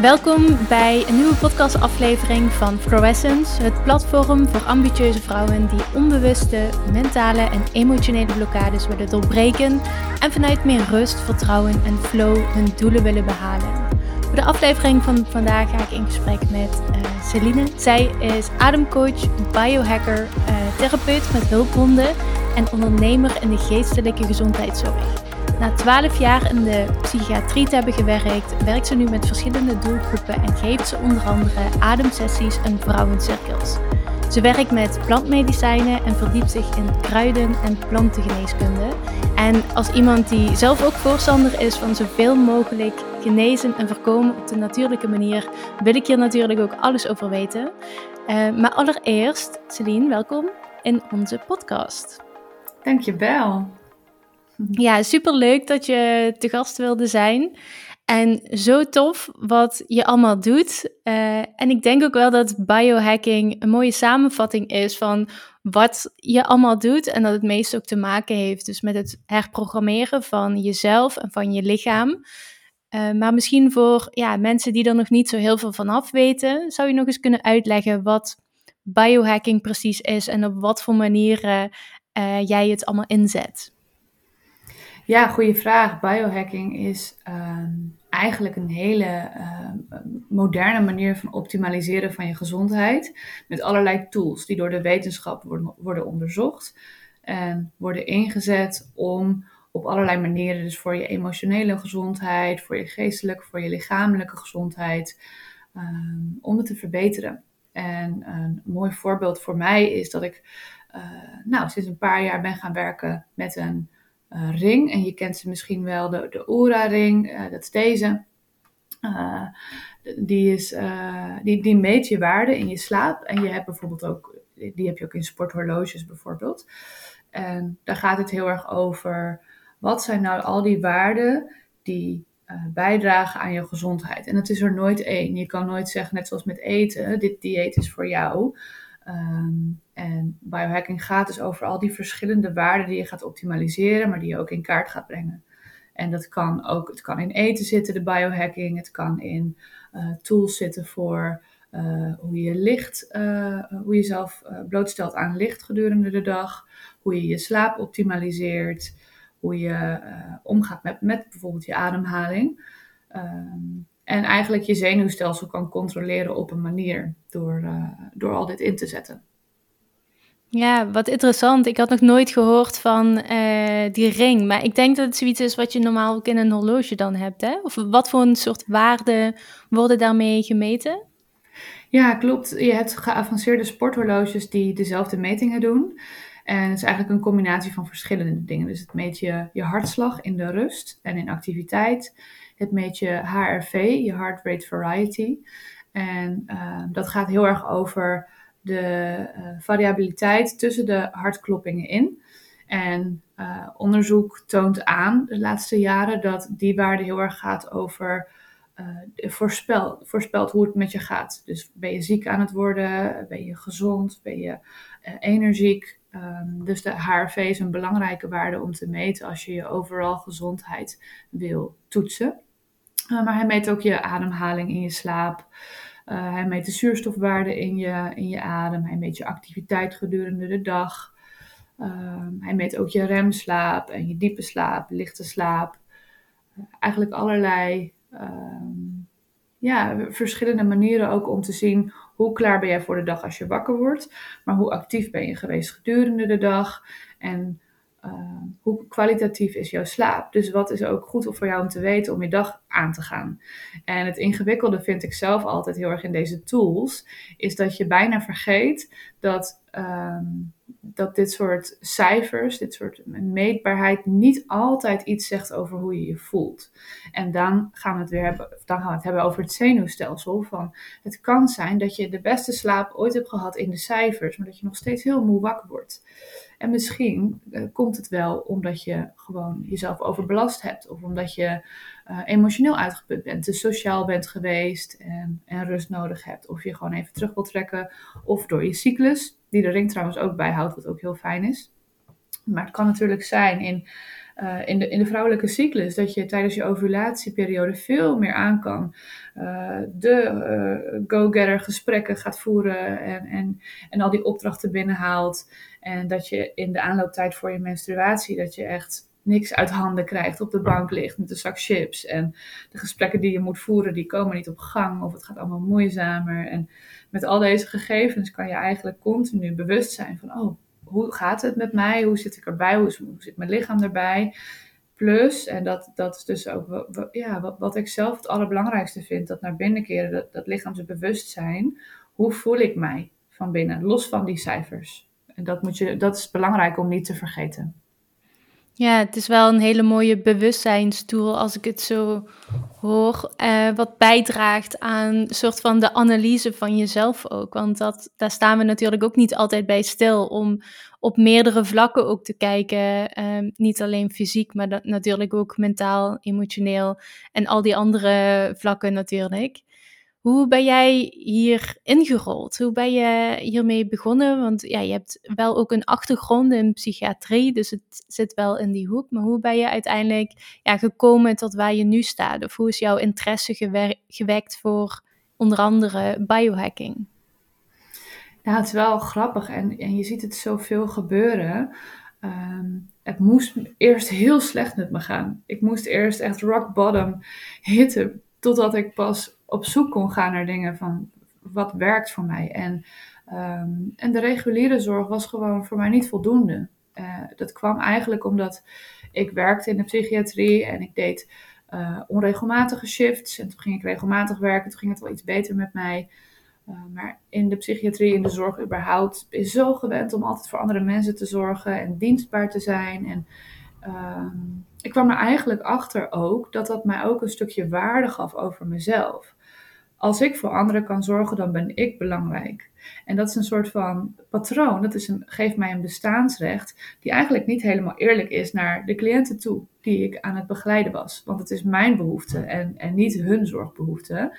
Welkom bij een nieuwe podcastaflevering van Fluorescence, het platform voor ambitieuze vrouwen die onbewuste mentale en emotionele blokkades willen doorbreken en vanuit meer rust, vertrouwen en flow hun doelen willen behalen. Voor de aflevering van vandaag ga ik in gesprek met uh, Celine. Zij is ademcoach, biohacker, uh, therapeut met hulphonden en ondernemer in de geestelijke gezondheidszorg. Na 12 jaar in de psychiatrie te hebben gewerkt, werkt ze nu met verschillende doelgroepen en geeft ze onder andere ademsessies en vrouwencirkels. Ze werkt met plantmedicijnen en verdiept zich in kruiden en plantengeneeskunde. En als iemand die zelf ook voorstander is van zoveel mogelijk genezen en voorkomen op de natuurlijke manier, wil ik hier natuurlijk ook alles over weten. Uh, maar allereerst, Celine, welkom in onze podcast. Dankjewel. Ja, super leuk dat je te gast wilde zijn. En zo tof wat je allemaal doet. Uh, en ik denk ook wel dat biohacking een mooie samenvatting is van wat je allemaal doet. En dat het meest ook te maken heeft dus met het herprogrammeren van jezelf en van je lichaam. Uh, maar misschien voor ja, mensen die er nog niet zo heel veel van af weten, zou je nog eens kunnen uitleggen wat biohacking precies is en op wat voor manieren uh, jij het allemaal inzet. Ja, goede vraag. Biohacking is ehm, eigenlijk een hele ehm, moderne manier van optimaliseren van je gezondheid. Met allerlei tools die door de wetenschap worden, worden onderzocht. En worden ingezet om op allerlei manieren, dus voor je emotionele gezondheid, voor je geestelijke, voor je lichamelijke gezondheid, ehm, om het te verbeteren. En een mooi voorbeeld voor mij is dat ik uh, nou, sinds een paar jaar ben gaan werken met een ring. En je kent ze misschien wel, de, de Oura-ring, uh, dat is deze. Uh, die, is, die, die meet je waarde in je slaap. En je hebt bijvoorbeeld ook, die heb je ook in sporthorloges bijvoorbeeld. En daar gaat het heel erg over, wat zijn nou al die waarden die bijdragen aan je gezondheid. En het is er nooit één. Je kan nooit zeggen, net zoals met eten, dit dieet is voor jou. Um, en biohacking gaat dus over al die verschillende waarden die je gaat optimaliseren, maar die je ook in kaart gaat brengen. En dat kan ook, het kan in eten zitten, de biohacking. Het kan in uh, tools zitten voor uh, hoe je licht, uh, hoe je jezelf blootstelt aan licht gedurende de dag. Hoe je je slaap optimaliseert. Hoe je omgaat met, met bijvoorbeeld je ademhaling. Um, en eigenlijk je zenuwstelsel kan controleren op een manier door, door al dit in te zetten. Ja, wat interessant. Ik had nog nooit gehoord van uh, die ring. Maar ik denk dat het zoiets is wat je normaal ook in een horloge dan hebt. Hè? Of wat voor een soort waarden worden daarmee gemeten? Ja, klopt. Je hebt geavanceerde sporthorloges die dezelfde metingen doen. En het is eigenlijk een combinatie van verschillende dingen. Dus het meet je, je hartslag in de rust en in activiteit. Het meet je HRV, je Heart Rate Variety. En uh, dat gaat heel erg over de uh, variabiliteit tussen de hartkloppingen in. En uh, onderzoek toont aan de laatste jaren dat die waarde heel erg gaat over voorspel, voorspelt hoe het met je gaat. Dus ben je ziek aan het worden? Ben je gezond? Ben je energiek? Um, dus de HRV is een belangrijke waarde om te meten als je je overal gezondheid wil toetsen. Uh, maar hij meet ook je ademhaling in je slaap. Uh, hij meet de zuurstofwaarde in je, in je adem. Hij meet je activiteit gedurende de dag. Uh, hij meet ook je remslaap en je diepe slaap, lichte slaap. Uh, eigenlijk allerlei ehm, ja, verschillende manieren ook om te zien hoe klaar ben jij voor de dag als je wakker wordt. Maar hoe actief ben je geweest gedurende de dag. En uh, hoe kwalitatief is jouw slaap? Dus wat is ook goed voor jou om te weten om je dag aan te gaan? En het ingewikkelde vind ik zelf altijd heel erg in deze tools, is dat je bijna vergeet dat, um, dat dit soort cijfers, dit soort meetbaarheid niet altijd iets zegt over hoe je je voelt. En dan gaan we het weer hebben, dan gaan we het hebben over het zenuwstelsel. Van het kan zijn dat je de beste slaap ooit hebt gehad in de cijfers, maar dat je nog steeds heel moe wakker wordt. En misschien uh, komt het wel omdat je gewoon jezelf overbelast hebt. Of omdat je uh, emotioneel uitgeput bent, te sociaal bent geweest en, en, rust nodig hebt. Of je gewoon even terug wilt trekken. Of door je cyclus, die de ring trouwens ook bijhoudt, wat ook heel fijn is. Maar het kan natuurlijk zijn in uh, in, de, in de vrouwelijke cyclus, dat je tijdens je ovulatieperiode veel meer aan kan. Uh, de go-getter gesprekken gaat voeren en, en, en al die opdrachten binnenhaalt. En dat je in de aanlooptijd voor je menstruatie, dat je echt niks uit handen krijgt, op de bank ligt met een zak chips. En de gesprekken die je moet voeren, die komen niet op gang of het gaat allemaal moeizamer. En met al deze gegevens kan je eigenlijk continu bewust zijn van, oh, hoe gaat het met mij? Hoe zit ik erbij? Hoe, zit mijn lichaam erbij? Plus, en dat, dat is dus ook ja, wat, ik zelf het allerbelangrijkste vind, dat naar binnen keren, dat, dat lichaamsbewustzijn. Hoe voel ik mij van binnen, los van die cijfers? En dat, moet je, dat is belangrijk om niet te vergeten. Ja, het is wel een hele mooie bewustzijnstoel als ik het zo hoor. Eh, wat bijdraagt aan een soort van de analyse van jezelf ook. Want dat, daar staan we natuurlijk ook niet altijd bij stil om op meerdere vlakken ook te kijken. Ehm, niet alleen fysiek, maar natuurlijk ook mentaal, emotioneel en al die andere vlakken natuurlijk. Hoe ben jij hier ingerold? Hoe ben je hiermee begonnen? Want ja, je hebt wel ook een achtergrond in psychiatrie, dus het zit wel in die hoek. Maar hoe ben je uiteindelijk ja, gekomen tot waar je nu staat? Of hoe is jouw interesse gewekt voor onder andere biohacking? Nou, het is wel grappig en, en je ziet het zoveel gebeuren. Ehm, het moest eerst heel slecht met me gaan. Ik moest eerst echt rock bottom hitten, totdat ik pas op zoek kon gaan naar dingen van wat werkt voor mij. En, ehm, en de reguliere zorg was gewoon voor mij niet voldoende. Uh, dat kwam eigenlijk omdat ik werkte in de psychiatrie en ik deed uh, onregelmatige shifts. En toen ging ik regelmatig werken, toen ging het wel iets beter met mij. Uh, maar in de psychiatrie, in de zorg überhaupt, je zo gewend om altijd voor andere mensen te zorgen en dienstbaar te zijn. En ehm, ik kwam er eigenlijk achter ook dat dat mij ook een stukje waarde gaf over mezelf als ik voor anderen kan zorgen, dan ben ik belangrijk. En dat is een soort van patroon, dat is een, geeft mij een bestaansrecht, die eigenlijk niet helemaal eerlijk is naar de cliënten toe die ik aan het begeleiden was. Want het is mijn behoefte en, en niet hun zorgbehoefte.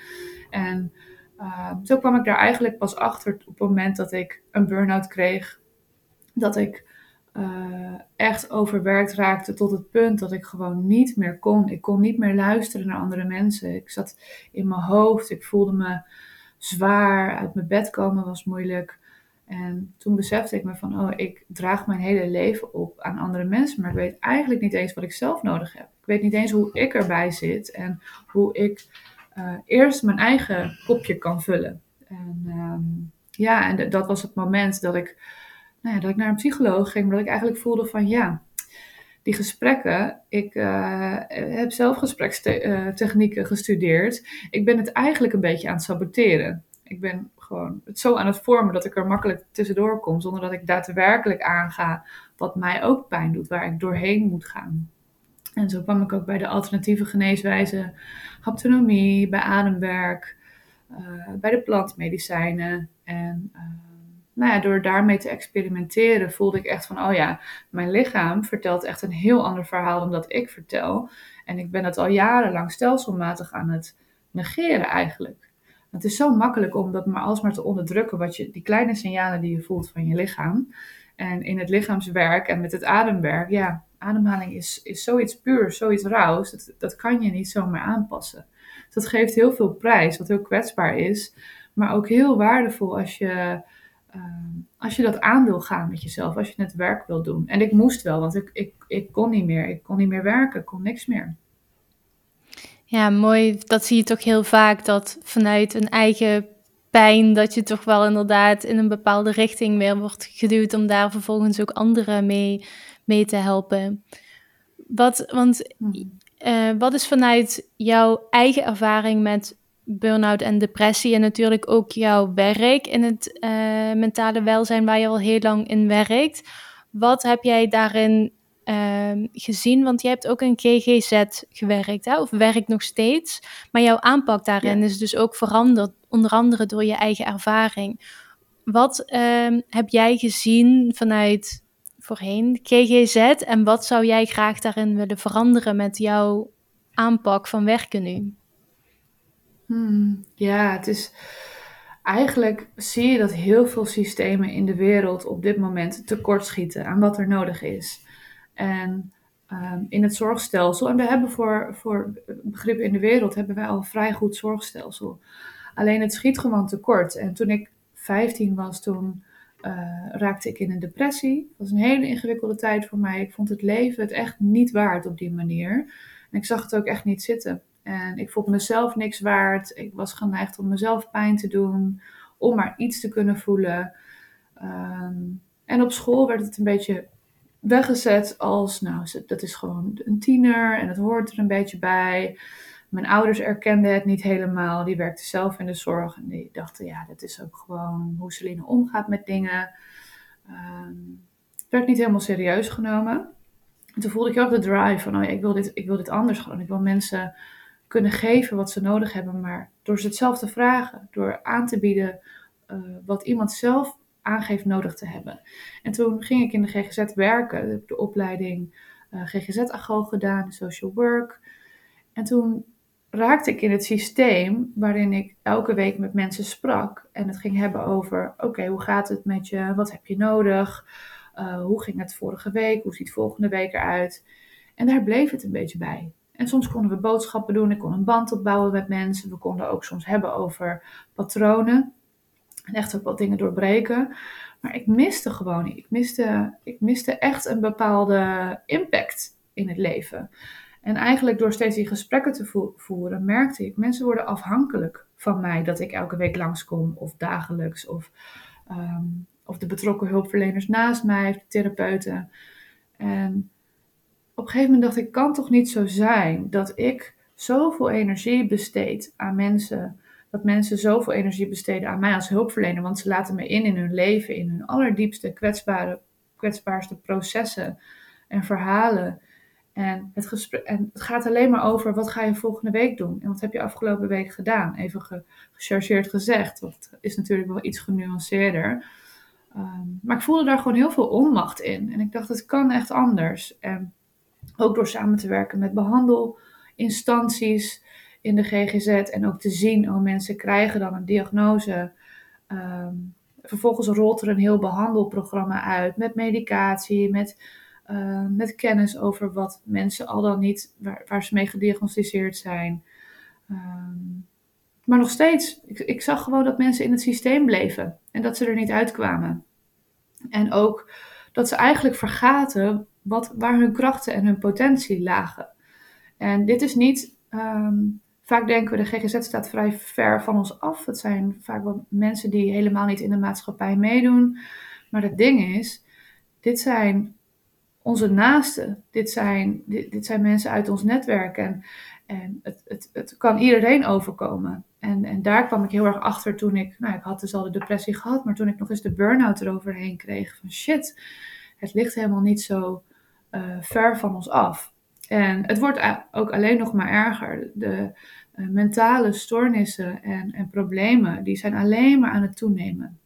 En uh, zo kwam ik daar eigenlijk pas achter op het moment dat ik een burn-out kreeg. Dat ik uh, echt overwerkt raakte tot het punt dat ik gewoon niet meer kon. Ik kon niet meer luisteren naar andere mensen. Ik zat in mijn hoofd. Ik voelde me zwaar. Uit mijn bed komen was moeilijk. En toen besefte ik me van, oh, ik draag mijn hele leven op aan andere mensen, maar ik weet eigenlijk niet eens wat ik zelf nodig heb. Ik weet niet eens hoe ik erbij zit en hoe ik uh, eerst mijn eigen kopje kan vullen. En um, ja, en dat was het moment dat ik nou dat ik naar een psycholoog ging, omdat ik eigenlijk voelde van ja, die gesprekken, ik uh, heb zelf gesprekstechnieken gestudeerd. Ik ben het eigenlijk een beetje aan het saboteren. Ik ben gewoon het zo aan het vormen dat ik er makkelijk tussendoor kom, zonder dat ik daadwerkelijk aanga wat mij ook pijn doet, waar ik doorheen moet gaan. En zo kwam ik ook bij de alternatieve geneeswijze, haptonomie, bij ademwerk, uh, bij de plantmedicijnen. En uh, nou ja, door daarmee te experimenteren voelde ik echt van, oh ja, mijn lichaam vertelt echt een heel ander verhaal dan dat ik vertel. En ik ben het al jarenlang stelselmatig aan het negeren eigenlijk. Het is zo makkelijk om dat maar alsmaar te onderdrukken, wat je, die kleine signalen die je voelt van je lichaam. En in het lichaamswerk en met het ademwerk, ja, ademhaling is, is zoiets puur, zoiets rauws, dat, dat kan je niet zomaar aanpassen. Dus dat geeft heel veel prijs, wat heel kwetsbaar is, maar ook heel waardevol als je Ehm, als je dat aan wil gaan met jezelf, als je het werk wil doen. En ik moest wel, want ik, ik, ik kon niet meer. Ik kon niet meer werken, ik kon niks meer. Ja, mooi. Dat zie je toch heel vaak, dat vanuit een eigen pijn, dat je toch wel inderdaad in een bepaalde richting weer wordt geduwd om daar vervolgens ook anderen mee, mee te helpen. Wat, want uh, wat is vanuit jouw eigen ervaring met burn-out en depressie en natuurlijk ook jouw werk in het uh, mentale welzijn waar je al heel lang in werkt. Wat heb jij daarin uh, gezien? Want je hebt ook in GGZ gewerkt, hè? of werkt nog steeds. Maar jouw aanpak daarin is dus ook veranderd, onder andere door je eigen ervaring. Wat uh, heb jij gezien vanuit voorheen GGZ en wat zou jij graag daarin willen veranderen met jouw aanpak van werken nu? Hmm, ja, het is. Eigenlijk zie je dat heel veel systemen in de wereld op dit moment tekortschieten aan wat er nodig is. En ehm, in het zorgstelsel. En we hebben voor, voor begrippen in de wereld hebben wij al een vrij goed zorgstelsel. Alleen het schiet gewoon tekort. En toen ik 15 was, toen uh, raakte ik in een depressie. Het was een hele ingewikkelde tijd voor mij. Ik vond het leven het echt niet waard op die manier. En ik zag het ook echt niet zitten. En ik vond mezelf niks waard. Ik was geneigd om mezelf pijn te doen, om maar iets te kunnen voelen. Ehm, en op school werd het een beetje weggezet als, nou, dat is gewoon een tiener en het hoort er een beetje bij. Mijn ouders erkenden het niet helemaal. Die werkten zelf in de zorg en die dachten, ja, dat is ook gewoon hoe Celine omgaat met dingen. Um, het werd niet helemaal serieus genomen. En toen voelde ik ook de drive van, oh ik wil dit, ik wil dit anders gewoon. Ik wil mensen kunnen geven wat ze nodig hebben, maar door ze het zelf te vragen, door aan te bieden uh, wat iemand zelf aangeeft nodig te hebben. En toen ging ik in de GGZ werken, de opleiding uh, GGZ-agoog gedaan, social work. En toen raakte ik in het systeem waarin ik elke week met mensen sprak. En het ging hebben over: oké, hoe gaat het met je? Wat heb je nodig? Uh, hoe ging het vorige week? Hoe ziet volgende week eruit? En daar bleef het een beetje bij. En soms konden we boodschappen doen. Ik kon een band opbouwen met mensen. We konden ook soms hebben over patronen. En echt ook wat dingen doorbreken. Maar ik miste gewoon Ik miste, ik miste echt een bepaalde impact in het leven. En eigenlijk door steeds die gesprekken te voeren, merkte ik, mensen worden afhankelijk van mij dat ik elke week langskom of dagelijks of, ehm, of de betrokken hulpverleners naast mij, of de therapeuten. En op een gegeven moment dacht ik, kan toch niet zo zijn dat ik zoveel energie besteed aan mensen, dat mensen zoveel energie besteden aan mij als hulpverlener, want ze laten me in in hun leven, in hun allerdiepste kwetsbare, kwetsbaarste processen en verhalen. En het, gesprek, en het gaat alleen maar over wat ga je volgende week doen en wat heb je afgelopen week gedaan. Even ge, gechargeerd gezegd, het is natuurlijk wel iets genuanceerder. Um, maar ik voelde daar gewoon heel veel onmacht in. En ik dacht, het kan echt anders. En ook door samen te werken met behandelinstanties in de GGZ en ook te zien, oh mensen krijgen dan een diagnose. Um, vervolgens rolt er een heel behandelprogramma uit met medicatie, met uh, met kennis over wat mensen al dan niet, waar, waar ze mee gediagnosticeerd zijn. Um, maar nog steeds, ik, ik, zag gewoon dat mensen in het systeem bleven en dat ze er niet uitkwamen. En ook dat ze eigenlijk vergaten wat, waar hun krachten en hun potentie lagen. En dit is niet, um, vaak denken we de GGZ staat vrij ver van ons af. Het zijn vaak wel mensen die helemaal niet in de maatschappij meedoen. Maar het ding is, dit zijn onze naasten. Dit zijn, dit, dit, zijn mensen uit ons netwerk. En, en het, het, het kan iedereen overkomen. En, en daar kwam ik heel erg achter toen ik, nou ik had dus al de depressie gehad, maar toen ik nog eens de burn-out eroverheen kreeg. Van shit, het ligt helemaal niet zo uh, ver van ons af. En het wordt ook alleen nog maar erger. De uh, mentale stoornissen en, en problemen, die zijn alleen maar aan het toenemen.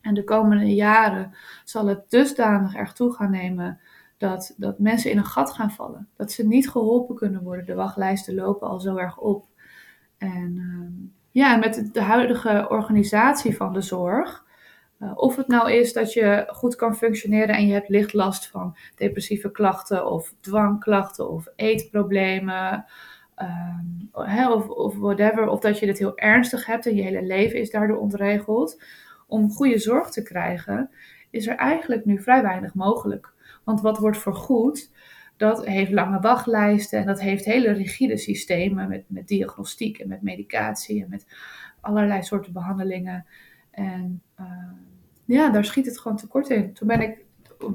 En de komende jaren zal het dusdanig erg toe gaan nemen dat, dat mensen in een gat gaan vallen. Dat ze niet geholpen kunnen worden. De wachtlijsten lopen al zo erg op. En uh, ja, met de huidige organisatie van de zorg. Uh, of het nou is dat je goed kan functioneren en je hebt licht last van depressieve klachten of dwangklachten of eetproblemen. Uh, of, of whatever. Of dat je het heel ernstig hebt en je hele leven is daardoor ontregeld. Om goede zorg te krijgen, is er eigenlijk nu vrij weinig mogelijk. Want wat wordt vergoed, dat heeft lange wachtlijsten en dat heeft hele rigide systemen met, met diagnostiek en met medicatie en met allerlei soorten behandelingen. En uh, ja, daar schiet het gewoon tekort in. Toen ben ik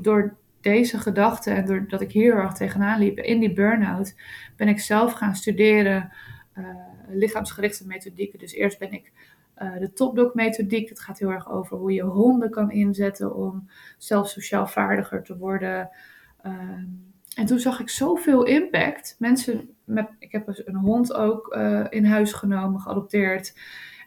door deze gedachte en doordat ik hier erg tegenaan liep in die burn-out, ben ik zelf gaan studeren uh, lichaamsgerichte methodieken. Dus eerst ben ik uh, de topdog-methodiek, dat gaat heel erg over hoe je honden kan inzetten om zelf sociaal vaardiger te worden. Uh, en toen zag ik zoveel impact. Mensen met, ik heb een hond ook uh, in huis genomen, geadopteerd.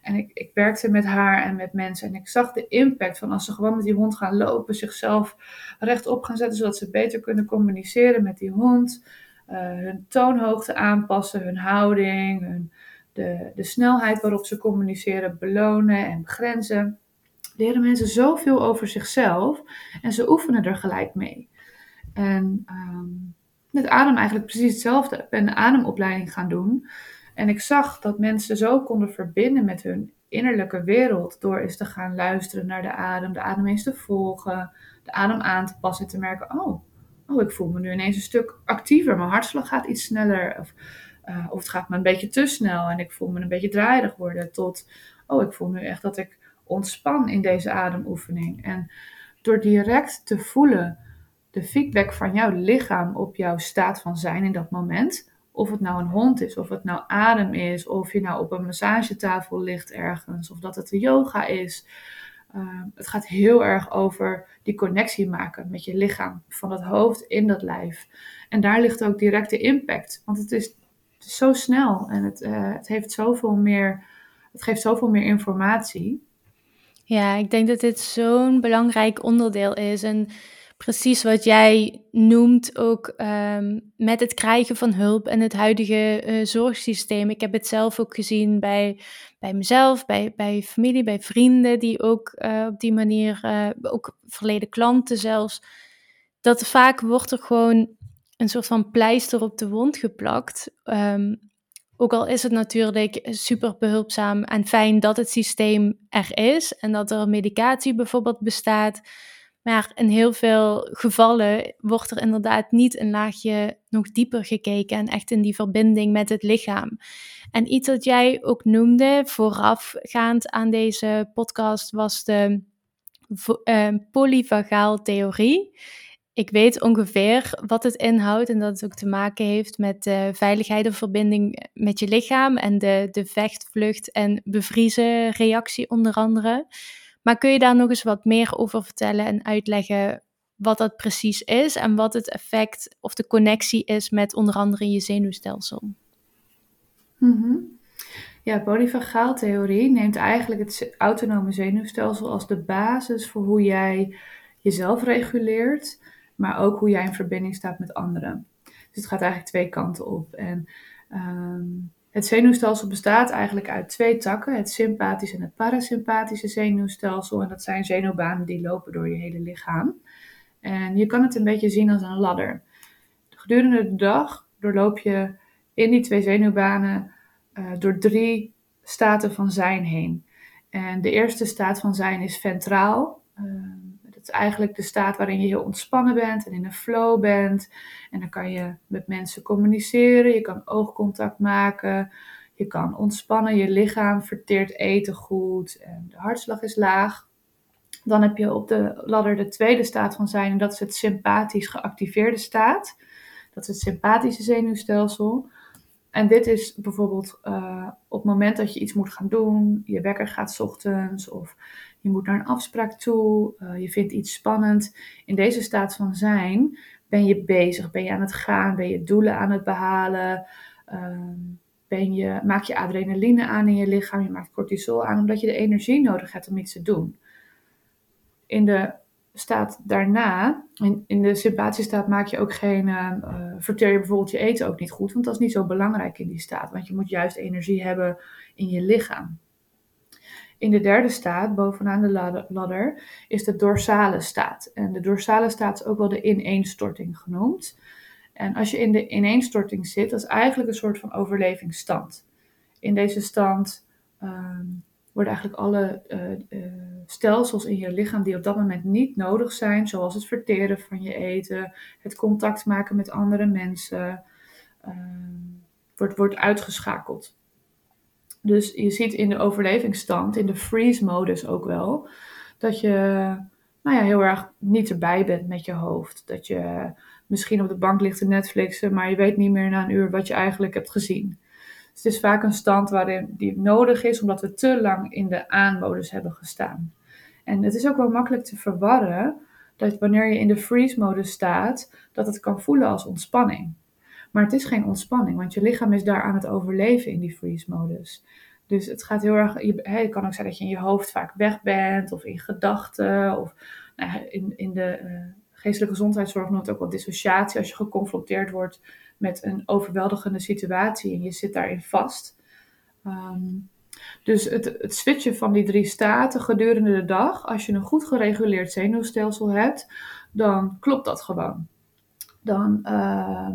En ik, ik, werkte met haar en met mensen. En ik zag de impact van als ze gewoon met die hond gaan lopen, zichzelf rechtop gaan zetten, zodat ze beter kunnen communiceren met die hond. Uh, hun toonhoogte aanpassen, hun houding, hun, de, de snelheid waarop ze communiceren belonen en begrenzen. Leren mensen zoveel over zichzelf en ze oefenen er gelijk mee. En um, met adem eigenlijk precies hetzelfde. Ik ben een ademopleiding gaan doen. En ik zag dat mensen zo konden verbinden met hun innerlijke wereld door eens te gaan luisteren naar de adem, de adem eens te volgen, de adem aan te passen en te merken, oh, oh ik voel me nu ineens een stuk actiever, mijn hartslag gaat iets sneller of, uh, of het gaat me een beetje te snel en ik voel me een beetje draaierig worden tot, oh ik voel nu echt dat ik ontspan in deze ademoefening. En door direct te voelen de feedback van jouw lichaam op jouw staat van zijn in dat moment, of het nou een hond is, of het nou adem is, of je nou op een massagetafel ligt ergens, of dat het yoga is. Uh, het gaat heel erg over die connectie maken met je lichaam, van het hoofd in dat lijf. En daar ligt ook direct de impact, want het is, het is zo snel en het, uh, het, heeft zoveel meer, het geeft zoveel meer informatie. Ja, ik denk dat dit zo'n belangrijk onderdeel is. En precies wat jij noemt, ook um, met het krijgen van hulp en het huidige uh, zorgsysteem. Ik heb het zelf ook gezien bij, bij mezelf, bij, bij familie, bij vrienden die ook uh, op die manier, uh, ook verleden klanten zelfs. Dat vaak wordt er gewoon een soort van pleister op de wond geplakt. Um, ook al is het natuurlijk super behulpzaam en fijn dat het systeem er is en dat er medicatie bijvoorbeeld bestaat. Maar in heel veel gevallen wordt er inderdaad niet een laagje nog dieper gekeken en echt in die verbinding met het lichaam. En iets wat jij ook noemde voorafgaand aan deze podcast was de uh, theorie. Ik weet ongeveer wat het inhoudt en dat het ook te maken heeft met de veiligheid of verbinding met je lichaam en de, de vecht, vlucht en bevriezen reactie onder andere. Maar kun je daar nog eens wat meer over vertellen en uitleggen wat dat precies is en wat het effect of de connectie is met onder andere je zenuwstelsel? Mm Ja, polyvagaaltheorie neemt eigenlijk het autonome zenuwstelsel als de basis voor hoe jij jezelf reguleert, maar ook hoe jij in verbinding staat met anderen. Dus het gaat eigenlijk twee kanten op. En um, het zenuwstelsel bestaat eigenlijk uit twee takken, het sympathische en het parasympathische zenuwstelsel. En dat zijn zenuwbanen die lopen door je hele lichaam. En je kan het een beetje zien als een ladder. Gedurende de dag doorloop je in die twee zenuwbanen uh, door drie staten van zijn heen. En de eerste staat van zijn is ventraal. Uh, eigenlijk de staat waarin je heel ontspannen bent en in een flow bent. En dan kan je met mensen communiceren, je kan oogcontact maken, je kan ontspannen, je lichaam verteert eten goed en de hartslag is laag. Dan heb je op de ladder de tweede staat van zijn en dat is het sympathisch geactiveerde staat. Dat is het sympathische zenuwstelsel. En dit is bijvoorbeeld uh, op het moment dat je iets moet gaan doen, je wekker gaat ochtends of je moet naar een afspraak toe, uh, je vindt iets spannend. In deze staat van zijn ben je bezig, ben je aan het gaan, ben je doelen aan het behalen, uh, ben je, maak je adrenaline aan in je lichaam, je maakt cortisol aan, omdat je de energie nodig hebt om iets te doen. In de staat daarna, in, de sympathische staat maak je ook geen, uh, verteer je bijvoorbeeld je eten ook niet goed, want dat is niet zo belangrijk in die staat, want je moet juist energie hebben in je lichaam. In de derde staat, bovenaan de ladder, is de dorsale staat. En de dorsale staat is ook wel de ineenstorting genoemd. En als je in de ineenstorting zit, dat is eigenlijk een soort van overlevingsstand. In deze stand um, worden eigenlijk alle uh, stelsels in je lichaam die op dat moment niet nodig zijn, zoals het verteren van je eten, het contact maken met andere mensen, uh, wordt, wordt uitgeschakeld. Dus je ziet in de overlevingsstand, in de freeze-modus ook wel, dat je nou ja, heel erg niet erbij bent met je hoofd. Dat je misschien op de bank ligt te Netflixen, maar je weet niet meer na een uur wat je eigenlijk hebt gezien. Dus het is vaak een stand waarin die nodig is, omdat we te lang in de aanmodus hebben gestaan. En het is ook wel makkelijk te verwarren dat wanneer je in de freeze-modus staat, dat het kan voelen als ontspanning. Maar het is geen ontspanning, want je lichaam is daar aan het overleven in die freeze-modus. Dus het gaat heel erg. Je, het kan ook zijn dat je in je hoofd vaak weg bent, of in gedachten, of nou, in, in de uh, geestelijke gezondheidszorg noemt het ook wel dissociatie. Als je geconfronteerd wordt met een overweldigende situatie en je zit daarin vast. Um, dus het, het switchen van die drie staten gedurende de dag, als je een goed gereguleerd zenuwstelsel hebt, dan klopt dat gewoon. dan, ehm,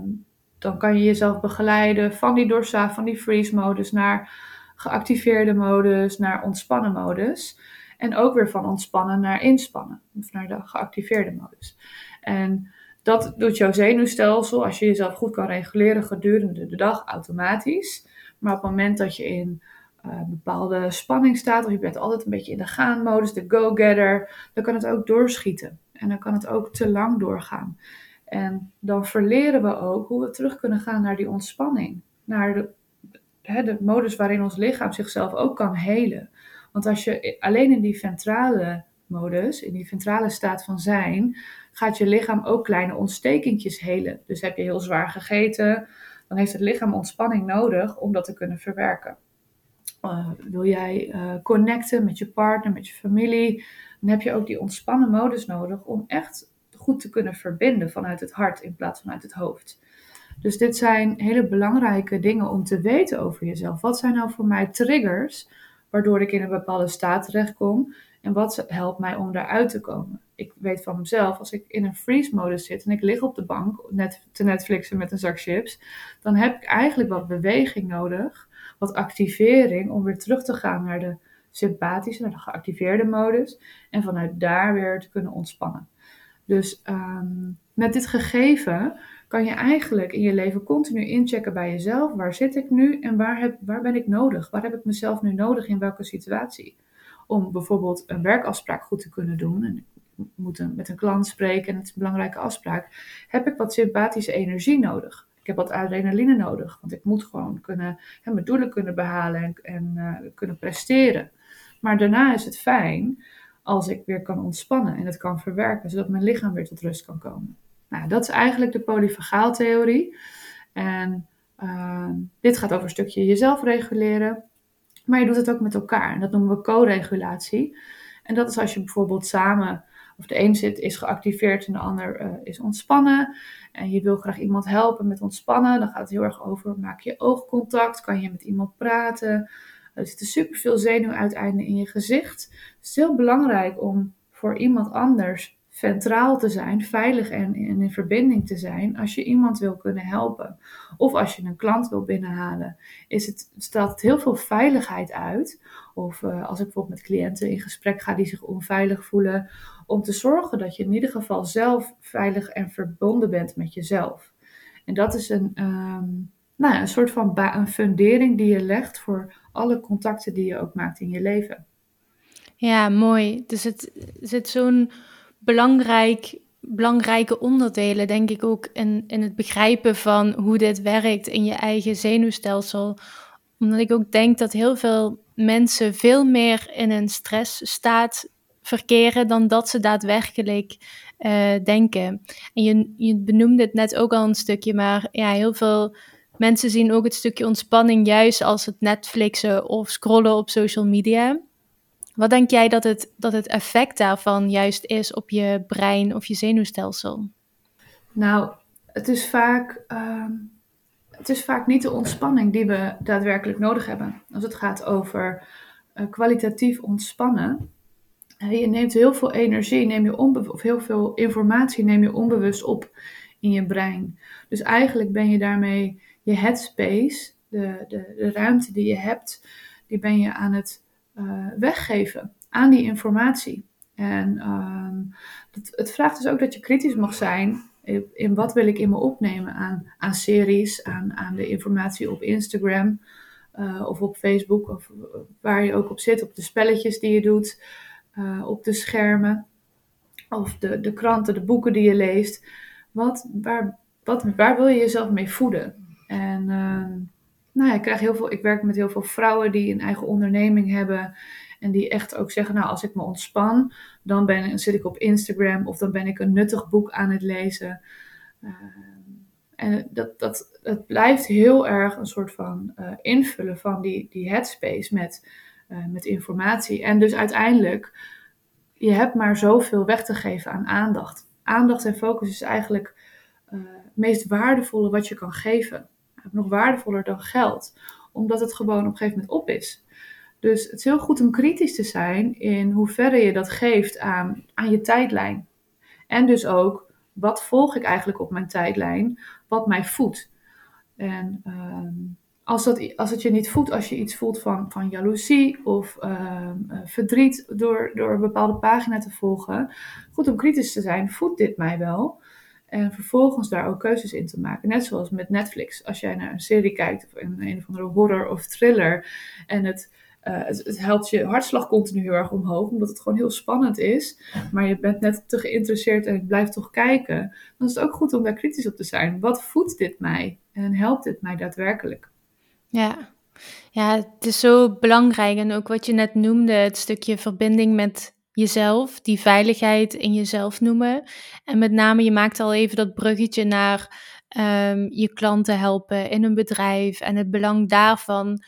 dan kan je jezelf begeleiden van die dorsa, van die freeze modus naar geactiveerde modus, naar ontspannen modus. En ook weer van ontspannen naar inspannen, of naar de geactiveerde modus. En dat doet jouw zenuwstelsel, als je jezelf goed kan reguleren gedurende de dag, automatisch. Maar op het moment dat je in uh, bepaalde spanning staat, of je bent altijd een beetje in de gaan-modus, de go-getter, dan kan het ook doorschieten. En dan kan het ook te lang doorgaan. En dan verleren we ook hoe we terug kunnen gaan naar die ontspanning. Naar de, hè, de modus waarin ons lichaam zichzelf ook kan helen. Want als je alleen in die ventrale modus, in die ventrale staat van zijn, gaat je lichaam ook kleine ontstekingjes helen. Dus heb je heel zwaar gegeten, dan heeft het lichaam ontspanning nodig om dat te kunnen verwerken. Uh, wil jij uh, connecten met je partner, met je familie, dan heb je ook die ontspannen modus nodig om echt goed te kunnen verbinden vanuit het hart in plaats van uit het hoofd. Dus dit zijn hele belangrijke dingen om te weten over jezelf. Wat zijn nou voor mij triggers waardoor ik in een bepaalde staat terechtkom en wat helpt mij om daaruit te komen? Ik weet van mezelf, als ik in een freeze-modus zit en ik lig op de bank net te Netflixen met een zak chips, dan heb ik eigenlijk wat beweging nodig, wat activering om weer terug te gaan naar de sympathische, naar de geactiveerde modus en vanuit daar weer te kunnen ontspannen. Dus um, met dit gegeven kan je eigenlijk in je leven continu inchecken bij jezelf. Waar zit ik nu en waar, heb, waar ben ik nodig? Waar heb ik mezelf nu nodig in welke situatie? Om bijvoorbeeld een werkafspraak goed te kunnen doen. En ik moet met een klant spreken en het is een belangrijke afspraak. Heb ik wat sympathische energie nodig? Ik heb wat adrenaline nodig, want ik moet gewoon kunnen, hè, mijn doelen kunnen behalen en, en uh, kunnen presteren. Maar daarna is het fijn als ik weer kan ontspannen en het kan verwerken, zodat mijn lichaam weer tot rust kan komen. Nou, dat is eigenlijk de polyfagaaltheorie. En uh, dit gaat over een stukje jezelf reguleren, maar je doet het ook met elkaar. En dat noemen we co-regulatie. En dat is als je bijvoorbeeld samen, of de een zit is geactiveerd en de ander uh, is ontspannen. En je wil graag iemand helpen met ontspannen. Dan gaat het heel erg over, maak je oogcontact, kan je met iemand praten. Er zitten superveel zenuwuiteinden in je gezicht. Het is heel belangrijk om voor iemand anders centraal te zijn, veilig en, in verbinding te zijn als je iemand wil kunnen helpen. Of als je een klant wil binnenhalen, is het, straalt heel veel veiligheid uit. Of uh, als ik bijvoorbeeld met cliënten in gesprek ga die zich onveilig voelen, om te zorgen dat je in ieder geval zelf veilig en verbonden bent met jezelf. En dat is een, um, nou, een soort van een fundering die je legt voor alle contacten die je ook maakt in je leven. Ja, mooi. Dus het zit zo'n belangrijk, belangrijke onderdelen, denk ik ook, in, in het begrijpen van hoe dit werkt in je eigen zenuwstelsel. Omdat ik ook denk dat heel veel mensen veel meer in een stressstaat verkeren dan dat ze daadwerkelijk uh, denken. En je, je benoemde het net ook al een stukje, maar ja, heel veel mensen zien ook het stukje ontspanning juist als het Netflixen of scrollen op social media. Wat denk jij dat het, dat het effect daarvan juist is op je brein of je zenuwstelsel? Nou, het is vaak, uh, het is vaak niet de ontspanning die we daadwerkelijk nodig hebben. Als het gaat over uh, kwalitatief ontspannen. je neemt heel veel energie, neem je of heel veel informatie neem je onbewust op in je brein. Dus eigenlijk ben je daarmee je headspace, de, de, de ruimte die je hebt, die ben je aan het uh, weggeven aan die informatie. En het, het, vraagt dus ook dat je kritisch mag zijn in, wat wil ik in me opnemen aan, aan series, aan, aan de informatie op Instagram uh, of op Facebook of waar je ook op zit, op de spelletjes die je doet, op de schermen of de, de kranten, de boeken die je leest. Wat, waar, wat, waar wil je jezelf mee voeden? En uh, nou ja, ik, krijg heel veel, ik werk met heel veel vrouwen die een eigen onderneming hebben. En die echt ook zeggen, nou als ik me ontspan, dan ben, zit ik op Instagram of dan ben ik een nuttig boek aan het lezen. Uh, en dat, dat, het blijft heel erg een soort van uh, invullen van die, die headspace met, met informatie. En dus uiteindelijk, je hebt maar zoveel weg te geven aan aandacht. Aandacht en focus is eigenlijk het meest waardevolle wat je kan geven nog waardevoller dan geld, omdat het gewoon op een gegeven moment op is. Dus het is heel goed om kritisch te zijn in hoeverre je dat geeft aan, aan je tijdlijn. En dus ook wat volg ik eigenlijk op mijn tijdlijn, wat mij voedt. En ehm, als, dat, als het je niet voedt, als je iets voelt van, van jaloezie of ehm, eh, verdriet door, door een bepaalde pagina te volgen, goed om kritisch te zijn, voedt dit mij wel? En vervolgens daar ook keuzes in te maken. Net zoals met Netflix. Als jij naar een serie kijkt, of een, een of andere horror of thriller, en het, het, het helpt je hartslag continu heel erg omhoog, omdat het gewoon heel spannend is. Maar je bent net te geïnteresseerd en blijft toch kijken. Dan is het ook goed om daar kritisch op te zijn. Wat voedt dit mij? En helpt dit mij daadwerkelijk? Ja. ja, het is zo belangrijk. En ook wat je net noemde, het stukje verbinding met jezelf, die veiligheid in jezelf noemen. En met name, je maakt al even dat bruggetje naar um, je klanten helpen in een bedrijf en het belang daarvan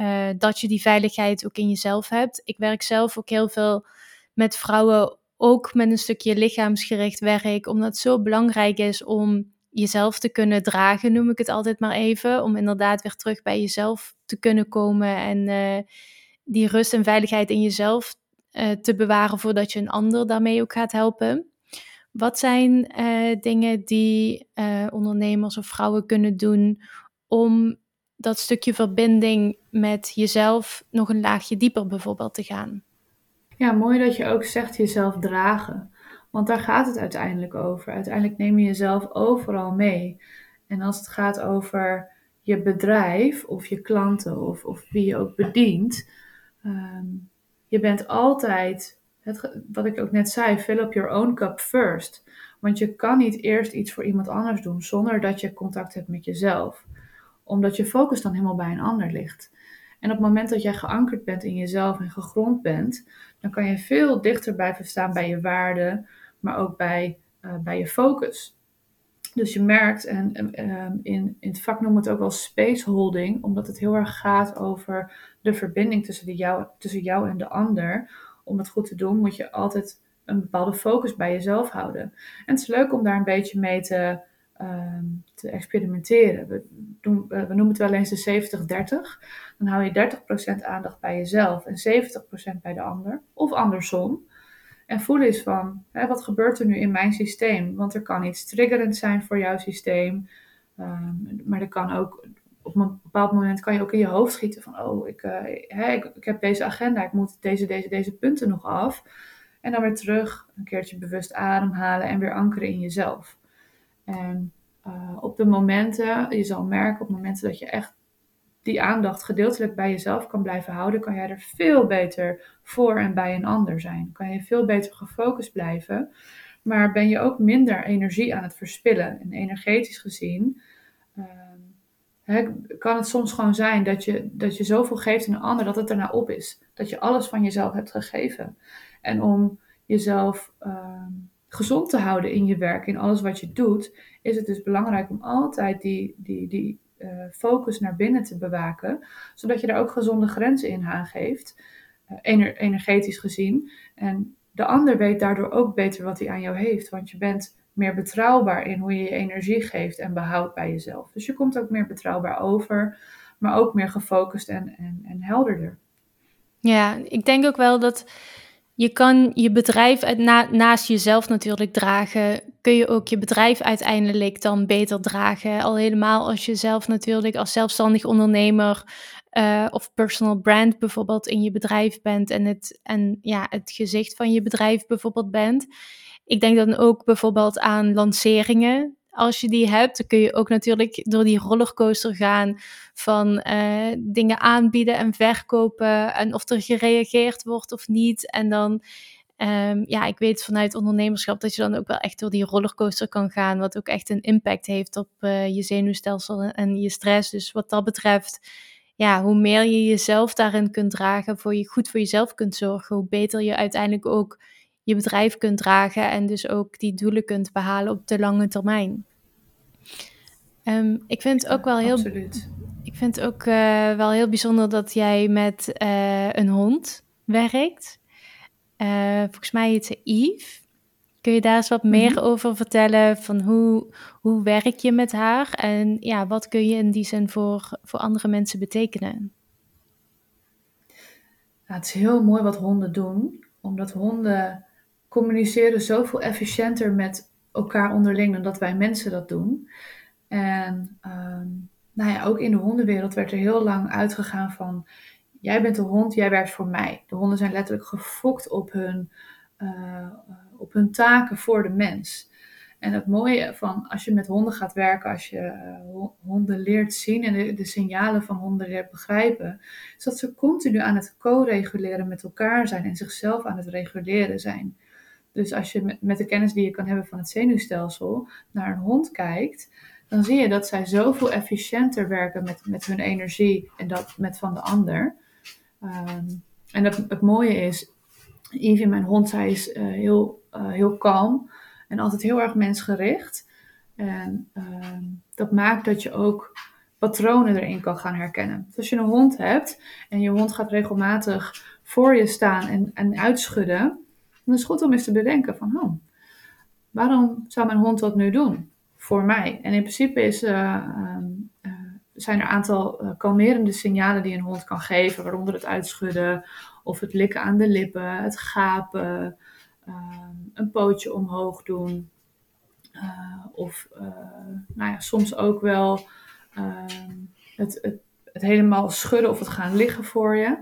uh, dat je die veiligheid ook in jezelf hebt. Ik werk zelf ook heel veel met vrouwen, ook met een stukje lichaamsgericht werk, omdat het zo belangrijk is om jezelf te kunnen dragen, noem ik het altijd maar even. Om inderdaad weer terug bij jezelf te kunnen komen en uh, die rust en veiligheid in jezelf uh, te bewaren voordat je een ander daarmee ook gaat helpen. Wat zijn uh, dingen die ondernemers of vrouwen kunnen doen om dat stukje verbinding met jezelf nog een laagje dieper bijvoorbeeld te gaan? Ja, mooi dat je ook zegt jezelf dragen. Want daar gaat het uiteindelijk over. Uiteindelijk neem je jezelf overal mee. En als het gaat over je bedrijf of je klanten of, of wie je ook bedient, um, je bent altijd, het, wat ik ook net zei, fill up your own cup first. Want je kan niet eerst iets voor iemand anders doen zonder dat je contact hebt met jezelf. Omdat je focus dan helemaal bij een ander ligt. En op het moment dat jij geankerd bent in jezelf en gegrond bent, dan kan je veel dichter blijven staan bij je waarden, maar ook bij, uh, bij je focus. Dus je merkt, en uh, in, in het vak noemen we het ook wel space holding, omdat het heel erg gaat over de verbinding tussen, de jou, tussen jou en de ander. Om het goed te doen, moet je altijd een bepaalde focus bij jezelf houden. En het is leuk om daar een beetje mee te, uh, te experimenteren. We, doen, we noemen het wel eens de 70-30. Dan hou je 30% aandacht bij jezelf en 70% bij de ander. Of andersom. En voelen is van, hè, wat gebeurt er nu in mijn systeem? Want er kan iets triggerend zijn voor jouw systeem. Um, maar er kan ook, op een bepaald moment kan je ook in je hoofd schieten van, oh, ik, uh, ik, ik, heb deze agenda, ik moet deze, deze, deze punten nog af. En dan weer terug, een keertje bewust ademhalen en weer ankeren in jezelf. En uh, op de momenten, je zal merken op momenten dat je echt die aandacht gedeeltelijk bij jezelf kan blijven houden, kan jij er veel beter voor en bij een ander zijn. Kan je veel beter gefocust blijven, maar ben je ook minder energie aan het verspillen. En energetisch gezien uh, kan het soms gewoon zijn dat je, dat je zoveel geeft aan een ander dat het erna op is. Dat je alles van jezelf hebt gegeven. En om jezelf uh, gezond te houden in je werk, in alles wat je doet, is het dus belangrijk om altijd die, die, die focus naar binnen te bewaken, zodat je daar ook gezonde grenzen in aangeeft, uh, ener energetisch gezien. En de ander weet daardoor ook beter wat hij aan jou heeft, want je bent meer betrouwbaar in hoe je je energie geeft en behoudt bij jezelf. Dus je komt ook meer betrouwbaar over, maar ook meer gefocust en, en, en helderder. Ja, ik denk ook wel dat je kan je bedrijf naast jezelf natuurlijk dragen, kun je ook je bedrijf uiteindelijk dan beter dragen. Al helemaal als je zelf natuurlijk als zelfstandig ondernemer uh, of personal brand bijvoorbeeld in je bedrijf bent en het, en, ja, het gezicht van je bedrijf bijvoorbeeld bent. Ik denk dan ook bijvoorbeeld aan lanceringen als je die hebt, dan kun je ook natuurlijk door die rollercoaster gaan van uh, dingen aanbieden en verkopen en of er gereageerd wordt of niet. En dan, um, ja, ik weet vanuit ondernemerschap dat je dan ook wel echt door die rollercoaster kan gaan, wat ook echt een impact heeft op uh, je zenuwstelsel en je stress. Dus wat dat betreft, ja, hoe meer je jezelf daarin kunt dragen, voor je goed voor jezelf kunt zorgen, hoe beter je uiteindelijk ook je bedrijf kunt dragen en dus ook die doelen kunt behalen op de lange termijn. Um, ik vind het ook wel heel. Absoluut. Ik vind het ook uh, wel heel bijzonder dat jij met uh, een hond werkt. Uh, volgens mij heet ze Yves. Kun je daar eens wat meer mm -hmm. over vertellen? Van hoe, hoe werk je met haar? En ja, wat kun je in die zin voor, voor andere mensen betekenen? Ja, het is heel mooi wat honden doen, omdat honden communiceren zoveel efficiënter met elkaar onderling dan dat wij mensen dat doen. En ehm, nou ja, ook in de hondenwereld werd er heel lang uitgegaan van jij bent de hond, jij werkt voor mij. De honden zijn letterlijk gefokt op hun, uh, op hun taken voor de mens. En het mooie van als je met honden gaat werken, als je uh, honden leert zien en de, de, signalen van honden leert begrijpen, is dat ze continu aan het co-reguleren met elkaar zijn en zichzelf aan het reguleren zijn. Dus als je met, met de kennis die je kan hebben van het zenuwstelsel naar een hond kijkt, dan zie je dat zij zoveel efficiënter werken met, met hun energie en dat met van de ander. Um, en het, mooie is, Evie, mijn hond, zij is uh, heel, uh, heel kalm en altijd heel erg mensgericht. En uh, dat maakt dat je ook patronen erin kan gaan herkennen. Dus als je een hond hebt en je hond gaat regelmatig voor je staan en, en uitschudden, dan is het goed om eens te bedenken van, oh, waarom zou mijn hond dat nu doen? Voor mij. En in principe is, uh, zijn er een aantal uh, kalmerende signalen die een hond kan geven, waaronder het uitschudden of het likken aan de lippen, het gapen, ehm, een pootje omhoog doen. Uh, of uh, nou ja, soms ook wel ehm, het, het, het, helemaal schudden of het gaan liggen voor je.